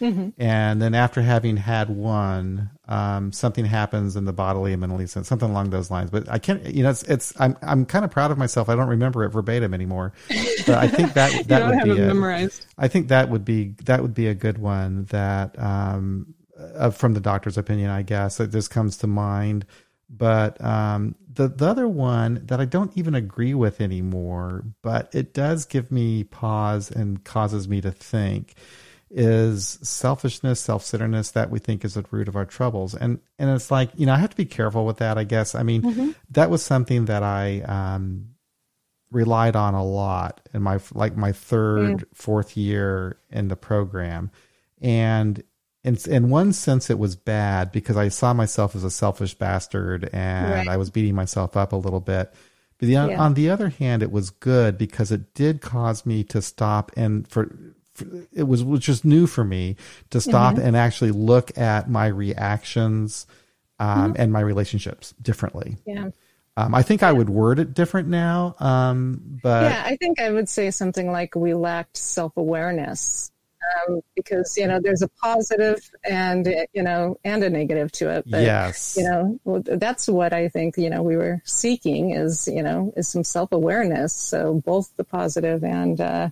Mm-hmm. And then after having had one, um, something happens in the bodily and mentally sense, something along those lines. But I can't, you know, it's, it's I'm, I'm kind of proud of myself. I don't remember it verbatim anymore, but I think that, that would be, memorized. I think that would be, that would be a good one that, um, uh, from the doctor's opinion, I guess that just comes to mind. But, um, the the other one that I don't even agree with anymore, but it does give me pause and causes me to think is selfishness, self-centeredness that we think is the root of our troubles. And and it's like, you know, I have to be careful with that, I guess. I mean, mm-hmm. that was something that I um, relied on a lot in my like my third, mm. fourth year in the program. And in in one sense it was bad because I saw myself as a selfish bastard and Right. I was beating myself up a little bit. But the, Yeah. on the other hand, it was good because it did cause me to stop and for, for it was which was new for me to stop Mm-hmm. and actually look at my reactions um, Mm-hmm. and my relationships differently. Yeah. Um, I think I would word it different now, um, but yeah, I think I would say something like we lacked self awareness. Um, because you know there's a positive and you know and a negative to it but yes, you know well, that's what i think you know we were seeking is you know is some self-awareness. So both the positive and uh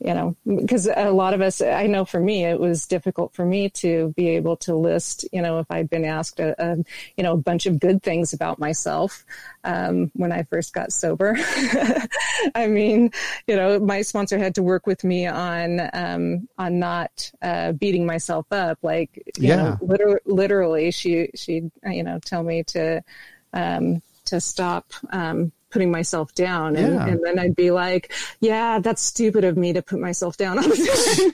you know because a lot of us i know for me it was difficult for me to be able to list you know if i'd been asked a, a you know a bunch of good things about myself um, when i first got sober i mean you know my sponsor had to work with me on um, on not uh, beating myself up like you Yeah. know liter- literally she she'd you know tell me to um, to stop um, putting myself down and, Yeah. and then I'd be like yeah that's stupid of me to put myself down all the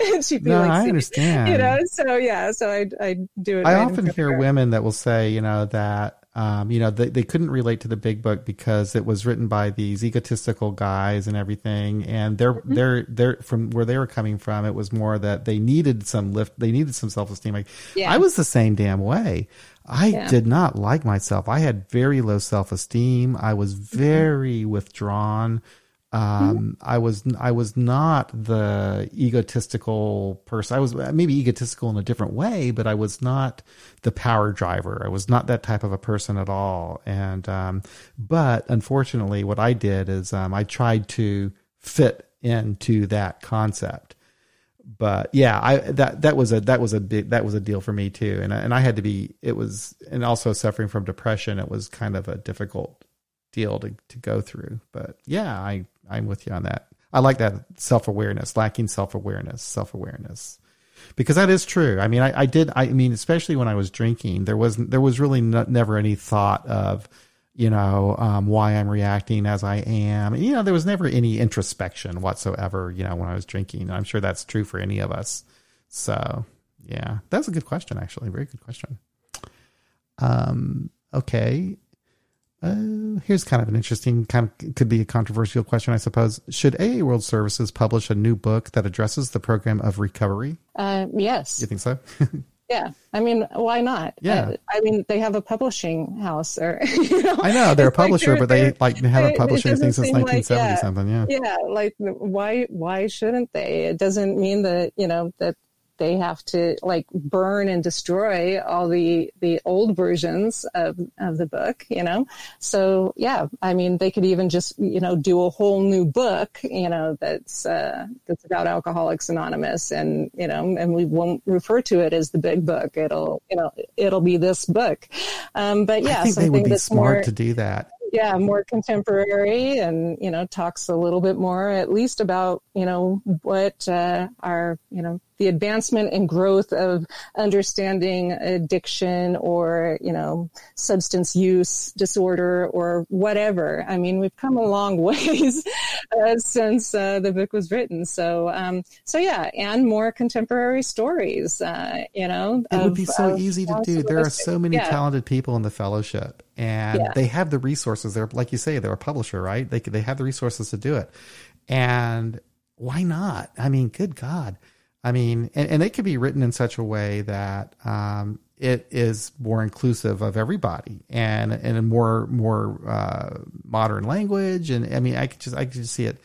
time and she'd be no, like I understand. you know so yeah so I I do it I right often hear women that will say, you know, that um, you know they, they couldn't relate to the big book because it was written by these egotistical guys and everything, and they're Mm-hmm. they're they're from where they were coming from. It was more that they needed some lift, they needed some self esteem. Like Yeah. I was the same damn way. I Yeah. did not like myself. I had very low self esteem. I was Mm-hmm. very withdrawn. Um, I was I was not the egotistical person. I was maybe egotistical in a different way, but I was not the power driver. I was not that type of a person at all. And um, but unfortunately, what I did is um, I tried to fit into that concept. But yeah, I that that was a that was a big that was a deal for me too. And and I had to be it was and also suffering from depression. It was kind of a difficult deal to, to go through. But yeah, I, I'm with you on that. I like that self awareness, lacking self awareness, self awareness, because that is true. I mean, I, I did. I mean, especially when I was drinking, there wasn't there was really never any thought of, you know, um, why I'm reacting as I am. You know, there was never any introspection whatsoever. You know, when I was drinking, I'm sure that's true for any of us. So yeah, that's a good question. Actually, very good question. Um. Okay. Uh, here's kind of an interesting, kind of could be a controversial question, I suppose. Should AA World Services publish a new book that addresses the program of recovery? uh, yes You think so? yeah I mean why not Yeah. Uh, I mean they have a publishing house or you know I know they're a like publisher, they're- but they like haven't published anything since seem like- 1970 yeah. something. Yeah. yeah like why why shouldn't they it doesn't mean that you know that they have to like burn and destroy all the the old versions of of the book you know? So yeah i mean they could even just you know do a whole new book you know that's uh that's about alcoholics anonymous and you know and we won't refer to it as the big book. It'll you know it'll be this book. Um but yeah I think they would be that's smart more to do that. yeah more contemporary and you know talks a little bit more at least about you know what uh, our you know the advancement and growth of understanding addiction or you know substance use disorder or whatever i mean we've come a long ways uh, since uh, the book was written so um so yeah and more contemporary stories uh, you know It would be so easy to do. There are so many Yeah. talented people in the fellowship, and Yeah. they have the resources. They're like you say, they're a publisher, right? They they have the resources to do it, and why not? I mean, good God! I mean, and, and it could be written in such a way that um, it is more inclusive of everybody, and and a more more uh, modern language. And I mean, I could just I could just see it.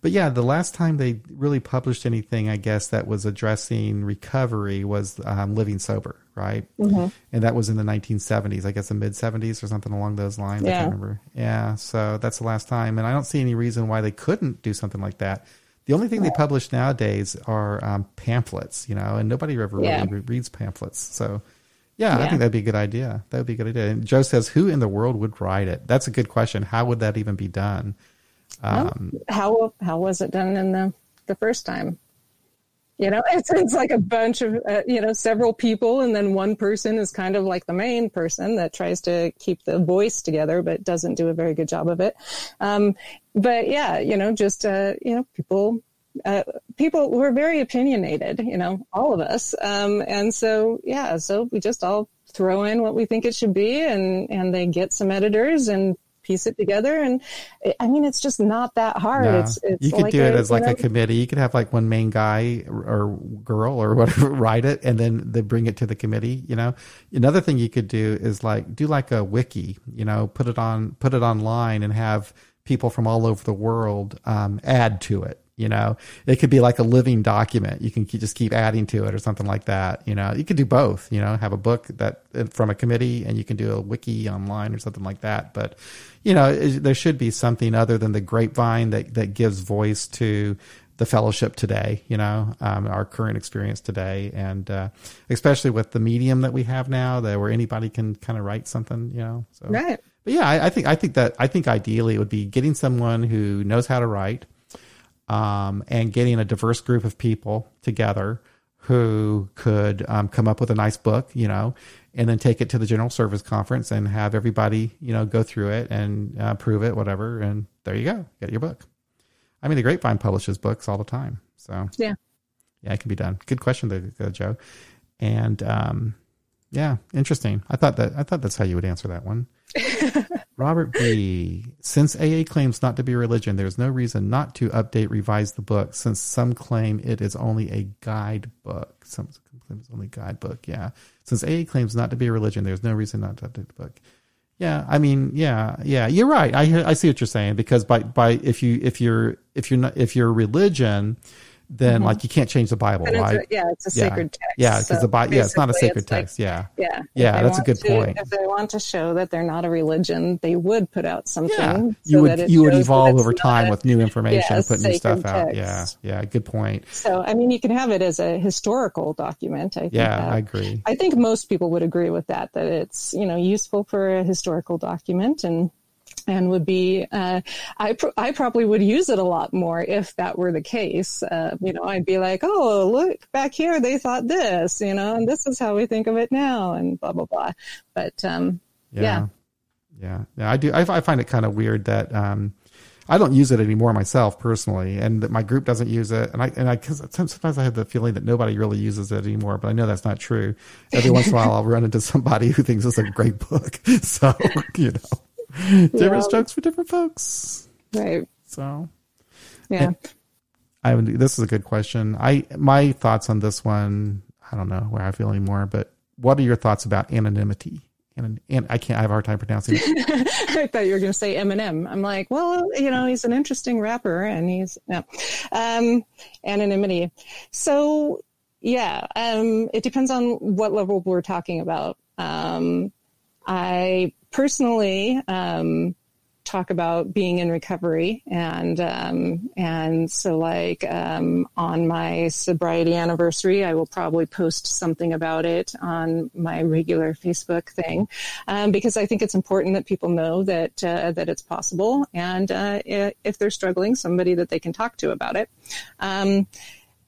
But yeah, the last time they really published anything, I guess that was addressing recovery was um, Living Sober, right? Mm-hmm. And that was in the 1970s, I guess the mid 70s or something along those lines. I Yeah. can't remember. Yeah, so that's the last time, and I don't see any reason why they couldn't do something like that. The only thing they publish nowadays are um, pamphlets, you know, and nobody ever Yeah. really re- reads pamphlets. So, yeah, I think that'd be a good idea. That would be a good idea. And Joe says, "Who in the world would write it?" That's a good question. How would that even be done? Um, how how was it done in the the first time? You know, it's it's like a bunch of uh, you know several people, and then one person is kind of like the main person that tries to keep the voice together, but doesn't do a very good job of it. Um, but yeah, you know, just uh, you know, people uh, people were very opinionated, you know, all of us. Um, and so, yeah, so we just all throw in what we think it should be and, and they get some editors and piece it together. And I mean, it's just not that hard. No. It's, it's you could like do it a, as like know, a committee. You could have like one main guy or girl or whatever write it, and then they bring it to the committee. You know, another thing you could do is like do like a wiki. You know, put it on put it online and have people from all over the world um, add to it you know? It could be like a living document. You can just keep adding to it or something like that you know? You could do both you know? Have a book that uh, from a committee and you can do a wiki online or something like that. But you know there should be something other than the grapevine that that gives voice to the fellowship today you know um, our current experience today. And uh, especially with the medium that we have now that where anybody can kind of write something you know? So right. but yeah I, I think i think that i think ideally it would be getting someone who knows how to write um, and getting a diverse group of people together who could um, come up with a nice book, you know, and then take it to the general service conference and have everybody, you know, go through it and uh, prove it, whatever. And there you go, get your book. I mean, the Grapevine publishes books all the time, so yeah, yeah, it can be done. Good question, though, Joe. And um, yeah, interesting. I thought that I thought that's how you would answer that one. Robert B. Since AA claims not to be a religion, there is no reason not to update, revise the book, since some claim it is only a guidebook. Some claim it's only guidebook. Yeah. Since AA claims not to be a religion, there's no reason not to update the book. Yeah, I mean, yeah, yeah, you're right. I I see what you're saying because by by if you if you're if you're not if you're a religion, then mm-hmm. like you can't change the Bible, it's right? A, yeah, it's a yeah. sacred text. Yeah, because so the Bible, yeah, it's not a sacred text. Like, yeah, yeah, yeah. That's a good to, point. If they want to show that they're not a religion, they would put out something. Yeah, so you would you would evolve over time with new information, yeah, put new stuff text. out. Yeah, yeah, good point. So I mean, you can have it as a historical document. I yeah, that, I agree. I think most people would agree with that. That it's you know useful for a historical document and and would be uh, I pr- I probably would use it a lot more if that were the case. Uh, you know, I'd be like, oh, look back here, they thought this, you know, and this is how we think of it now, and blah blah blah. But um, yeah. yeah. yeah, yeah, I do. I, I find it kind of weird that. Um, I don't use it anymore myself personally, and that my group doesn't use it. And I and I cause sometimes I have the feeling that nobody really uses it anymore, but I know that's not true. Every once in a while, I'll run into somebody who thinks it's a great book. So you know, different yeah. strokes for different folks. Right. So, yeah. I this is a good question. I my thoughts on this one. I don't know where I feel anymore, but what are your thoughts about anonymity? And, and I can't. I have a hard time pronouncing it. I thought you were going to say Eminem. I'm like, well, you know, he's an interesting rapper, and he's no um, anonymity. So yeah, um, it depends on what level we're talking about. Um, I personally um, talk about being in recovery and um, and so like um, on my sobriety anniversary I will probably post something about it on my regular Facebook thing um, because I think it's important that people know that uh, that it's possible and uh, if they're struggling somebody that they can talk to about it. Um,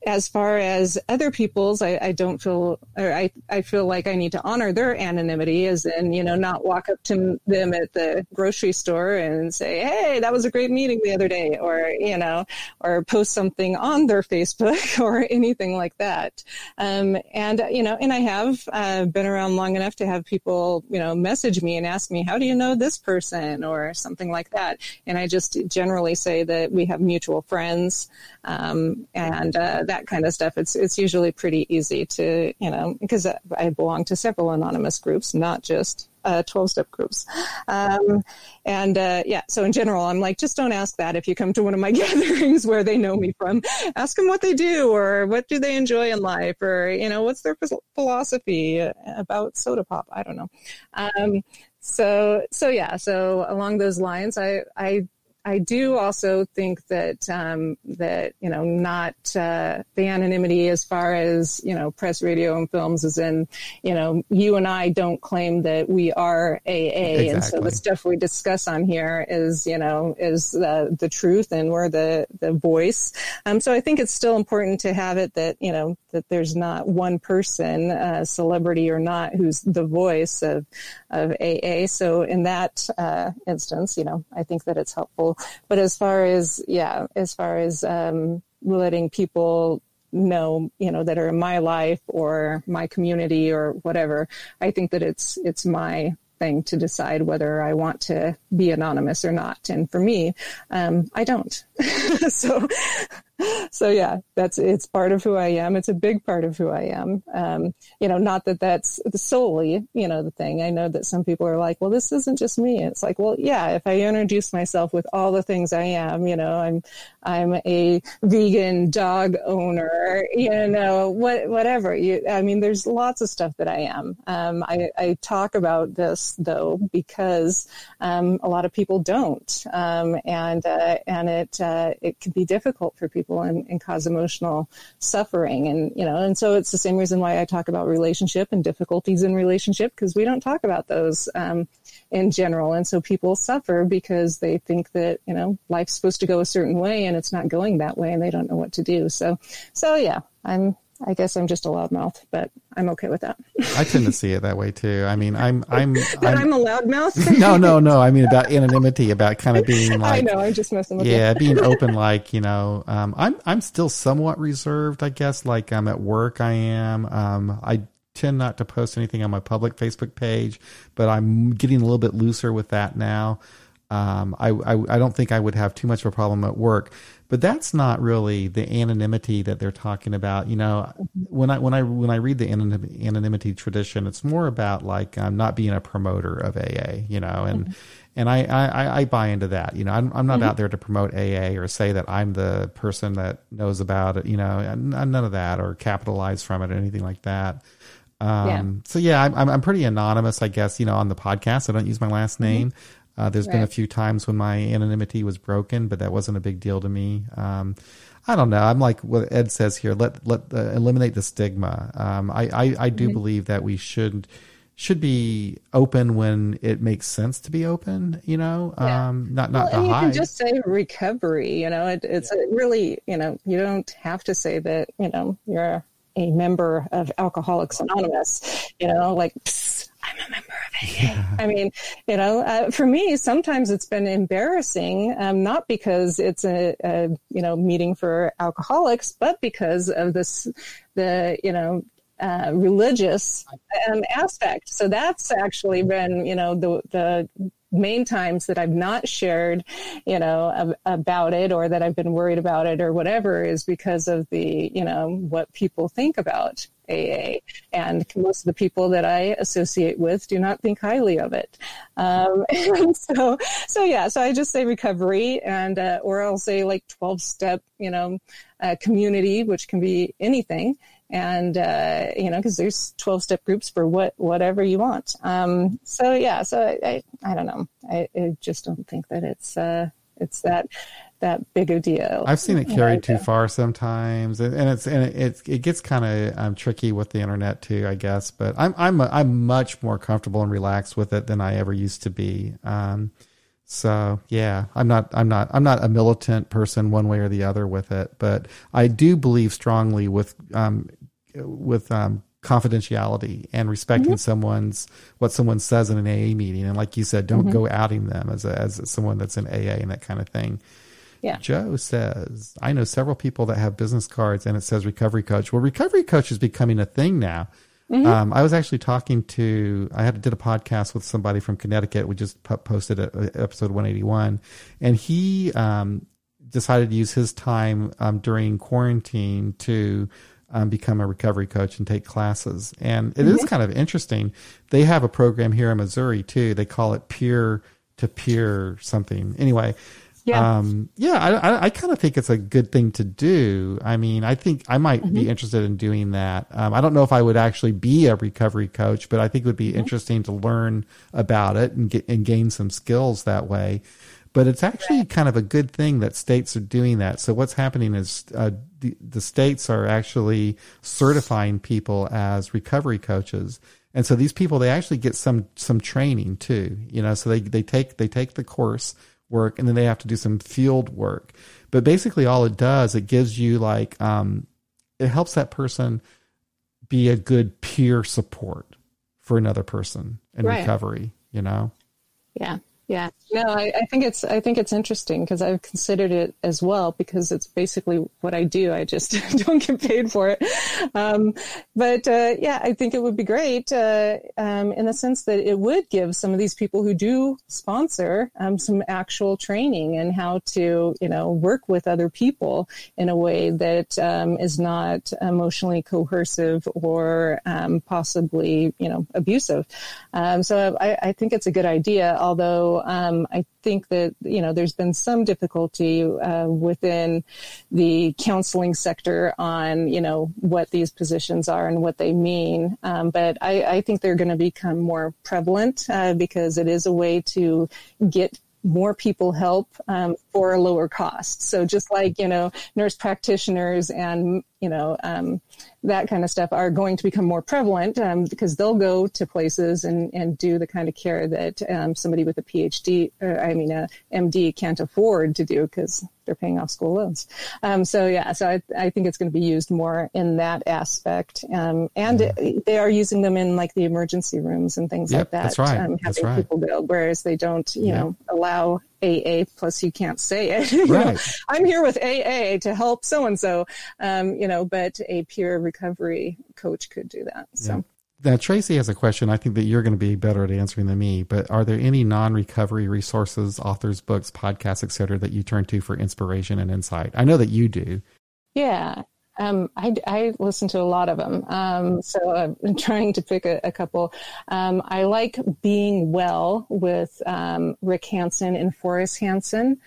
as far as other people's, I, I, don't feel, or I, I feel like I need to honor their anonymity, as in, you know, not walk up to them at the grocery store and say, "Hey, that was a great meeting the other day," or you know, or post something on their Facebook or anything like that. Um, and you know, and I have uh, been around long enough to have people, you know, message me and ask me, "How do you know this person?" or something like that. And I just generally say that we have mutual friends, um, and uh, that that kind of stuff, it's it's usually pretty easy to you know because I belong to several anonymous groups, not just uh, 12 step groups. Um, and uh, yeah, so in general, I'm like, just don't ask that if you come to one of my gatherings where they know me from. Ask them what they do or what do they enjoy in life or, you know, what's their philosophy about soda pop? I don't know. Um, so, so yeah, so along those lines, I, I I do also think that um, that you know not uh, the anonymity as far as you know press, radio, and films is in you know you and I don't claim that we are AA, exactly. and so the stuff we discuss on here is you know is the the truth, and we're the the voice. Um, so I think it's still important to have it that you know that there's not one person, uh, celebrity or not, who's the voice of of AA. So in that uh, instance, you know, I think that it's helpful but as far as yeah, as far as um, letting people know you know that are in my life or my community or whatever i think that it's it's my thing to decide whether I want to be anonymous or not. And for me, um, I don't. so, so yeah, that's it's part of who I am. It's a big part of who I am. Um, you know, not that that's solely you know the thing. I know that some people are like, well, this isn't just me. It's like, well, yeah, if I introduce myself with all the things I am, you know, I'm I'm a vegan dog owner, you know, what whatever. You, I mean, there's lots of stuff that I am. Um, I, I talk about this though because um, a lot of people don't, um, and uh, and it uh, it can be difficult for people and, and, cause emotional suffering, and you know, and so it's the same reason why I talk about relationship and difficulties in relationship because we don't talk about those um, in general, and so people suffer because they think that you know life's supposed to go a certain way and it's not going that way, and they don't know what to do. So, so yeah, I'm I guess I'm just a loudmouth, but I'm okay with that. I tend to see it that way too. I mean, I'm I'm I'm, I'm a loudmouth. no, no, no. I mean about anonymity, about kind of being like. I know. I'm just messing with yeah, you. being open. Like you know, um, I'm I'm still somewhat reserved. I guess like I'm at work. I am. Um, I tend not to post anything on my public Facebook page, but I'm getting a little bit looser with that now. Um, I, I I don't think I would have too much of a problem at work but that's not really the anonymity that they're talking about. You know, when I when I when I read the anonymity tradition, it's more about like um, not being a promoter of AA. You know, and mm-hmm. and I, I I buy into that. You know, I'm I'm not mm-hmm. out there to promote AA or say that I'm the person that knows about it. You know, none of that or capitalize from it or anything like that. Um, yeah. So yeah, I'm I'm pretty anonymous, I guess. You know, on the podcast, I don't use my last mm-hmm. name. Mm-hmm. Uh, there's right. been a few times when my anonymity was broken, but that wasn't a big deal to me. Um, I don't know. I'm like what Ed says here. Let let uh, eliminate the stigma. Um, I, I, I do mm-hmm. believe that we should should be open when it makes sense to be open. You know, yeah. um, not not well, to you can just say recovery. You know, it, it's yeah. really you know you don't have to say that you know you're a member of Alcoholics Anonymous. You know, like. Psst, I'm a member of AA. Yeah. I mean, you know, uh, for me, sometimes it's been embarrassing, um, not because it's a, a, you know, meeting for alcoholics, but because of this, the, you know, uh, religious um, aspect. So that's actually been, you know, the, the main times that I've not shared, you know, ab- about it or that I've been worried about it or whatever is because of the, you know, what people think about AA. And most of the people that I associate with do not think highly of it. Um, and so, so yeah, so I just say recovery and, uh, or I'll say like 12 step, you know, uh, community, which can be anything and uh, you know because there's 12 step groups for what whatever you want um, so yeah so I, I, I don't know I, I, just don't think that it's uh, it's that that big a deal i've seen it carried too far sometimes and, it's and it, it, it gets kind of um, tricky with the internet too i guess but i'm i'm a, i'm much more comfortable and relaxed with it than i ever used to be um, so yeah, I'm not I'm not I'm not a militant person one way or the other with it, but I do believe strongly with um, with um, confidentiality and respecting mm-hmm. someone's what someone says in an AA meeting. And like you said, don't mm-hmm. go outing them as a, as someone that's in AA and that kind of thing. Yeah. Joe says, I know several people that have business cards and it says recovery coach. Well, recovery coach is becoming a thing now. Mm-hmm. Um, I was actually talking to, I had did a podcast with somebody from Connecticut. We just posted a, a episode 181 and he, um, decided to use his time, um, during quarantine to, um, become a recovery coach and take classes. And it mm-hmm. is kind of interesting. They have a program here in Missouri too. They call it peer to peer something. Anyway, yeah. Um, yeah, I, I, I kind of think it's a good thing to do. I mean, I think I might mm-hmm. be interested in doing that. Um, I don't know if I would actually be a recovery coach, but I think it would be mm-hmm. interesting to learn about it and get and gain some skills that way. But it's actually kind of a good thing that states are doing that. So what's happening is uh, the, the states are actually certifying people as recovery coaches. And so these people, they actually get some, some training too, you know, so they, they take, they take the course work and then they have to do some field work. But basically all it does, it gives you like, um, it helps that person be a good peer support for another person in right. recovery, you know? Yeah. Yeah, no, I, I, think it's I think it's interesting because I've considered it as well because it's basically what I do. I just don't get paid for it. Um, but uh, yeah, I think it would be great uh, um, in the sense that it would give some of these people who do sponsor um, some actual training and how to you know work with other people in a way that um, is not emotionally coercive or um, possibly you know abusive. Um, so I, I think it's a good idea, although um, I think that you know there's been some difficulty uh, within the counseling sector on you know what these positions are and what they mean. Um, but I, I, think they're going to become more prevalent uh, because it is a way to get more people help um, for a lower cost. So just like you know, nurse practitioners and you know um, that kind of stuff are going to become more prevalent um, because they'll go to places and, and do the kind of care that um, somebody with a PhD, or, I mean a MD, can't afford to do because they're paying off school loans. Um, so yeah, so I, I think it's going to be used more in that aspect, um, and mm-hmm. they are using them in like the emergency rooms and things yep, like that. That's right. Um, having that's right. people go, whereas they don't, you know, allow AA. Plus, you can't say it. right. know, I'm here with AA to help so and so, you know, but a peer recovery coach could do that. So. Yeah. Now, Tracy has a question. I think that you're going to be better at answering than me. But are there any non-recovery resources, authors, books, podcasts, etc., that you turn to for inspiration and insight? I know that you do. Yeah, um, I, I, listen to a lot of them. Um, so I'm trying to pick a, a couple. Um, I like Being Well with um, Rick Hanson and Forrest Hanson.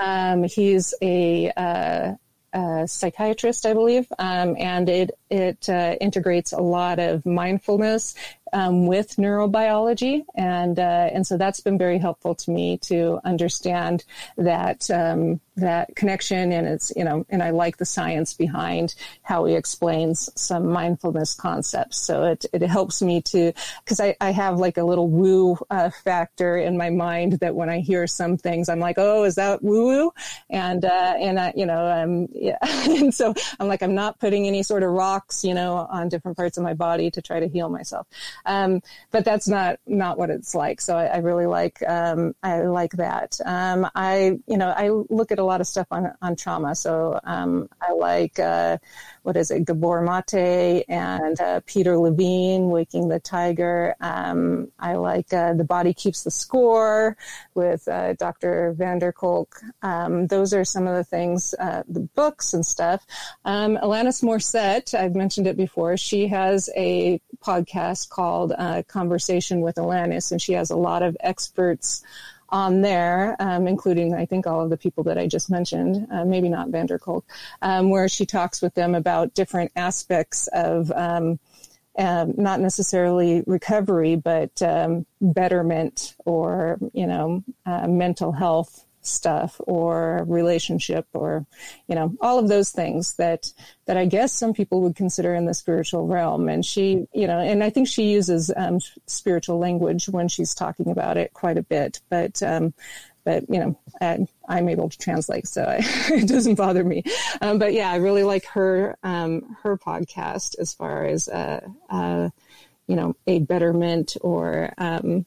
Um, he's a, uh, a, psychiatrist, I believe, um, and it it uh, integrates a lot of mindfulness um, with neurobiology, and uh, and so that's been very helpful to me to understand that um, that connection, and it's you know, and I like the science behind how he explains some mindfulness concepts. So it it helps me to because I, I have like a little woo uh, factor in my mind that when I hear some things, I'm like, oh, is that woo woo? And uh, and I, you know, um, yeah, and so I'm like, I'm not putting any sort of rocks, you know, on different parts of my body to try to heal myself. Um, but that's not not what it's like. So I, I really like um, I like that. Um, I you know I look at a lot of stuff on on trauma. So um, I like uh, what is it, Gabor Mate and uh, Peter Levine, Waking the Tiger. Um, I like uh, The Body Keeps the Score with uh, Dr. van der Kolk. Um, those are some of the things, uh, the books and stuff. Um, Alanis Morissette, I've mentioned it before. She has a podcast called uh, Conversation with Alanis, and she has a lot of experts on there, um, including I think all of the people that I just mentioned, uh, maybe not van der Kolk, um, where she talks with them about different aspects of um, um not necessarily recovery, but um, betterment or you know uh, mental health stuff or relationship or you know all of those things that that I guess some people would consider in the spiritual realm. And she you know and I think she uses um, spiritual language when she's talking about it quite a bit. But um, but you know I, am able to translate so I, it doesn't bother me. Um, but yeah I really like her um, her podcast as far as uh, uh, you know a betterment or um,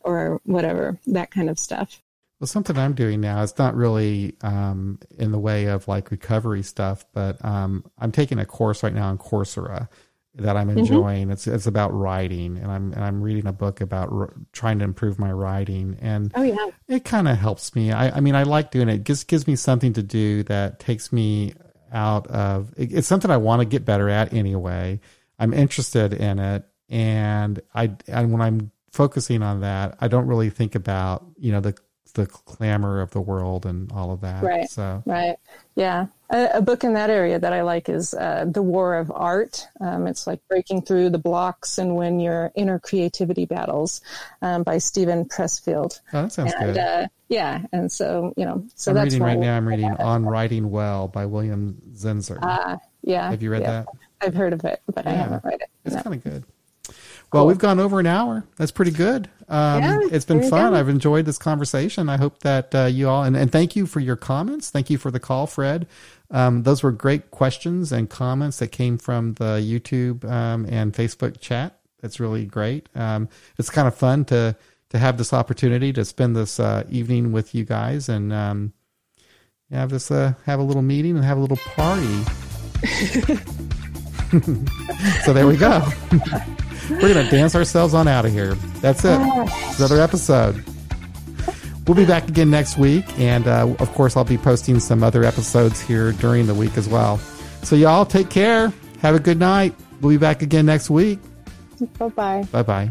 or whatever that kind of stuff well, something I'm doing now, is not really um, in the way of like recovery stuff, but um, I'm taking a course right now on Coursera that I'm mm-hmm. enjoying. Mm-hmm. It's it's about writing, and I'm and I'm reading a book about r- trying to improve my writing, and oh yeah, it kind of helps me. I, I mean, I like doing it. It just gives me something to do that takes me out of. It, it's something I want to get better at anyway. I'm interested in it, and I and when I'm focusing on that, I don't really think about you know the the clamor of the world and all of that. Right. So right. Yeah. A, a book in that area that I like is uh, The War of Art. Um, it's like breaking through the blocks and win your inner creativity battles um, by Steven Pressfield. Oh, that sounds and, good. Uh, yeah, and so you know, so I'm that's reading right now. I'm reading On Writing Well by William Zinsser. Uh, yeah. Have you read yeah. that? I've heard of it, but yeah. I haven't read it. It's no. kind of good. Well, cool. we've gone over an hour. That's pretty good. Um, yeah, it's been fun. I've enjoyed this conversation. I hope that uh, you all, and, and, thank you for your comments. Thank you for the call, Fred. Um, those were great questions and comments that came from the YouTube um, and Facebook chat. That's really great. Um, it's kind of fun to to have this opportunity to spend this uh, evening with you guys and um, have this uh, have a little meeting and have a little party. so there we go. We're gonna dance ourselves on out of here. That's it. It's another episode. We'll be back again next week, and uh, of course, I'll be posting some other episodes here during the week as well. So y'all take care. Have a good night. We'll be back again next week. Bye bye. Bye bye.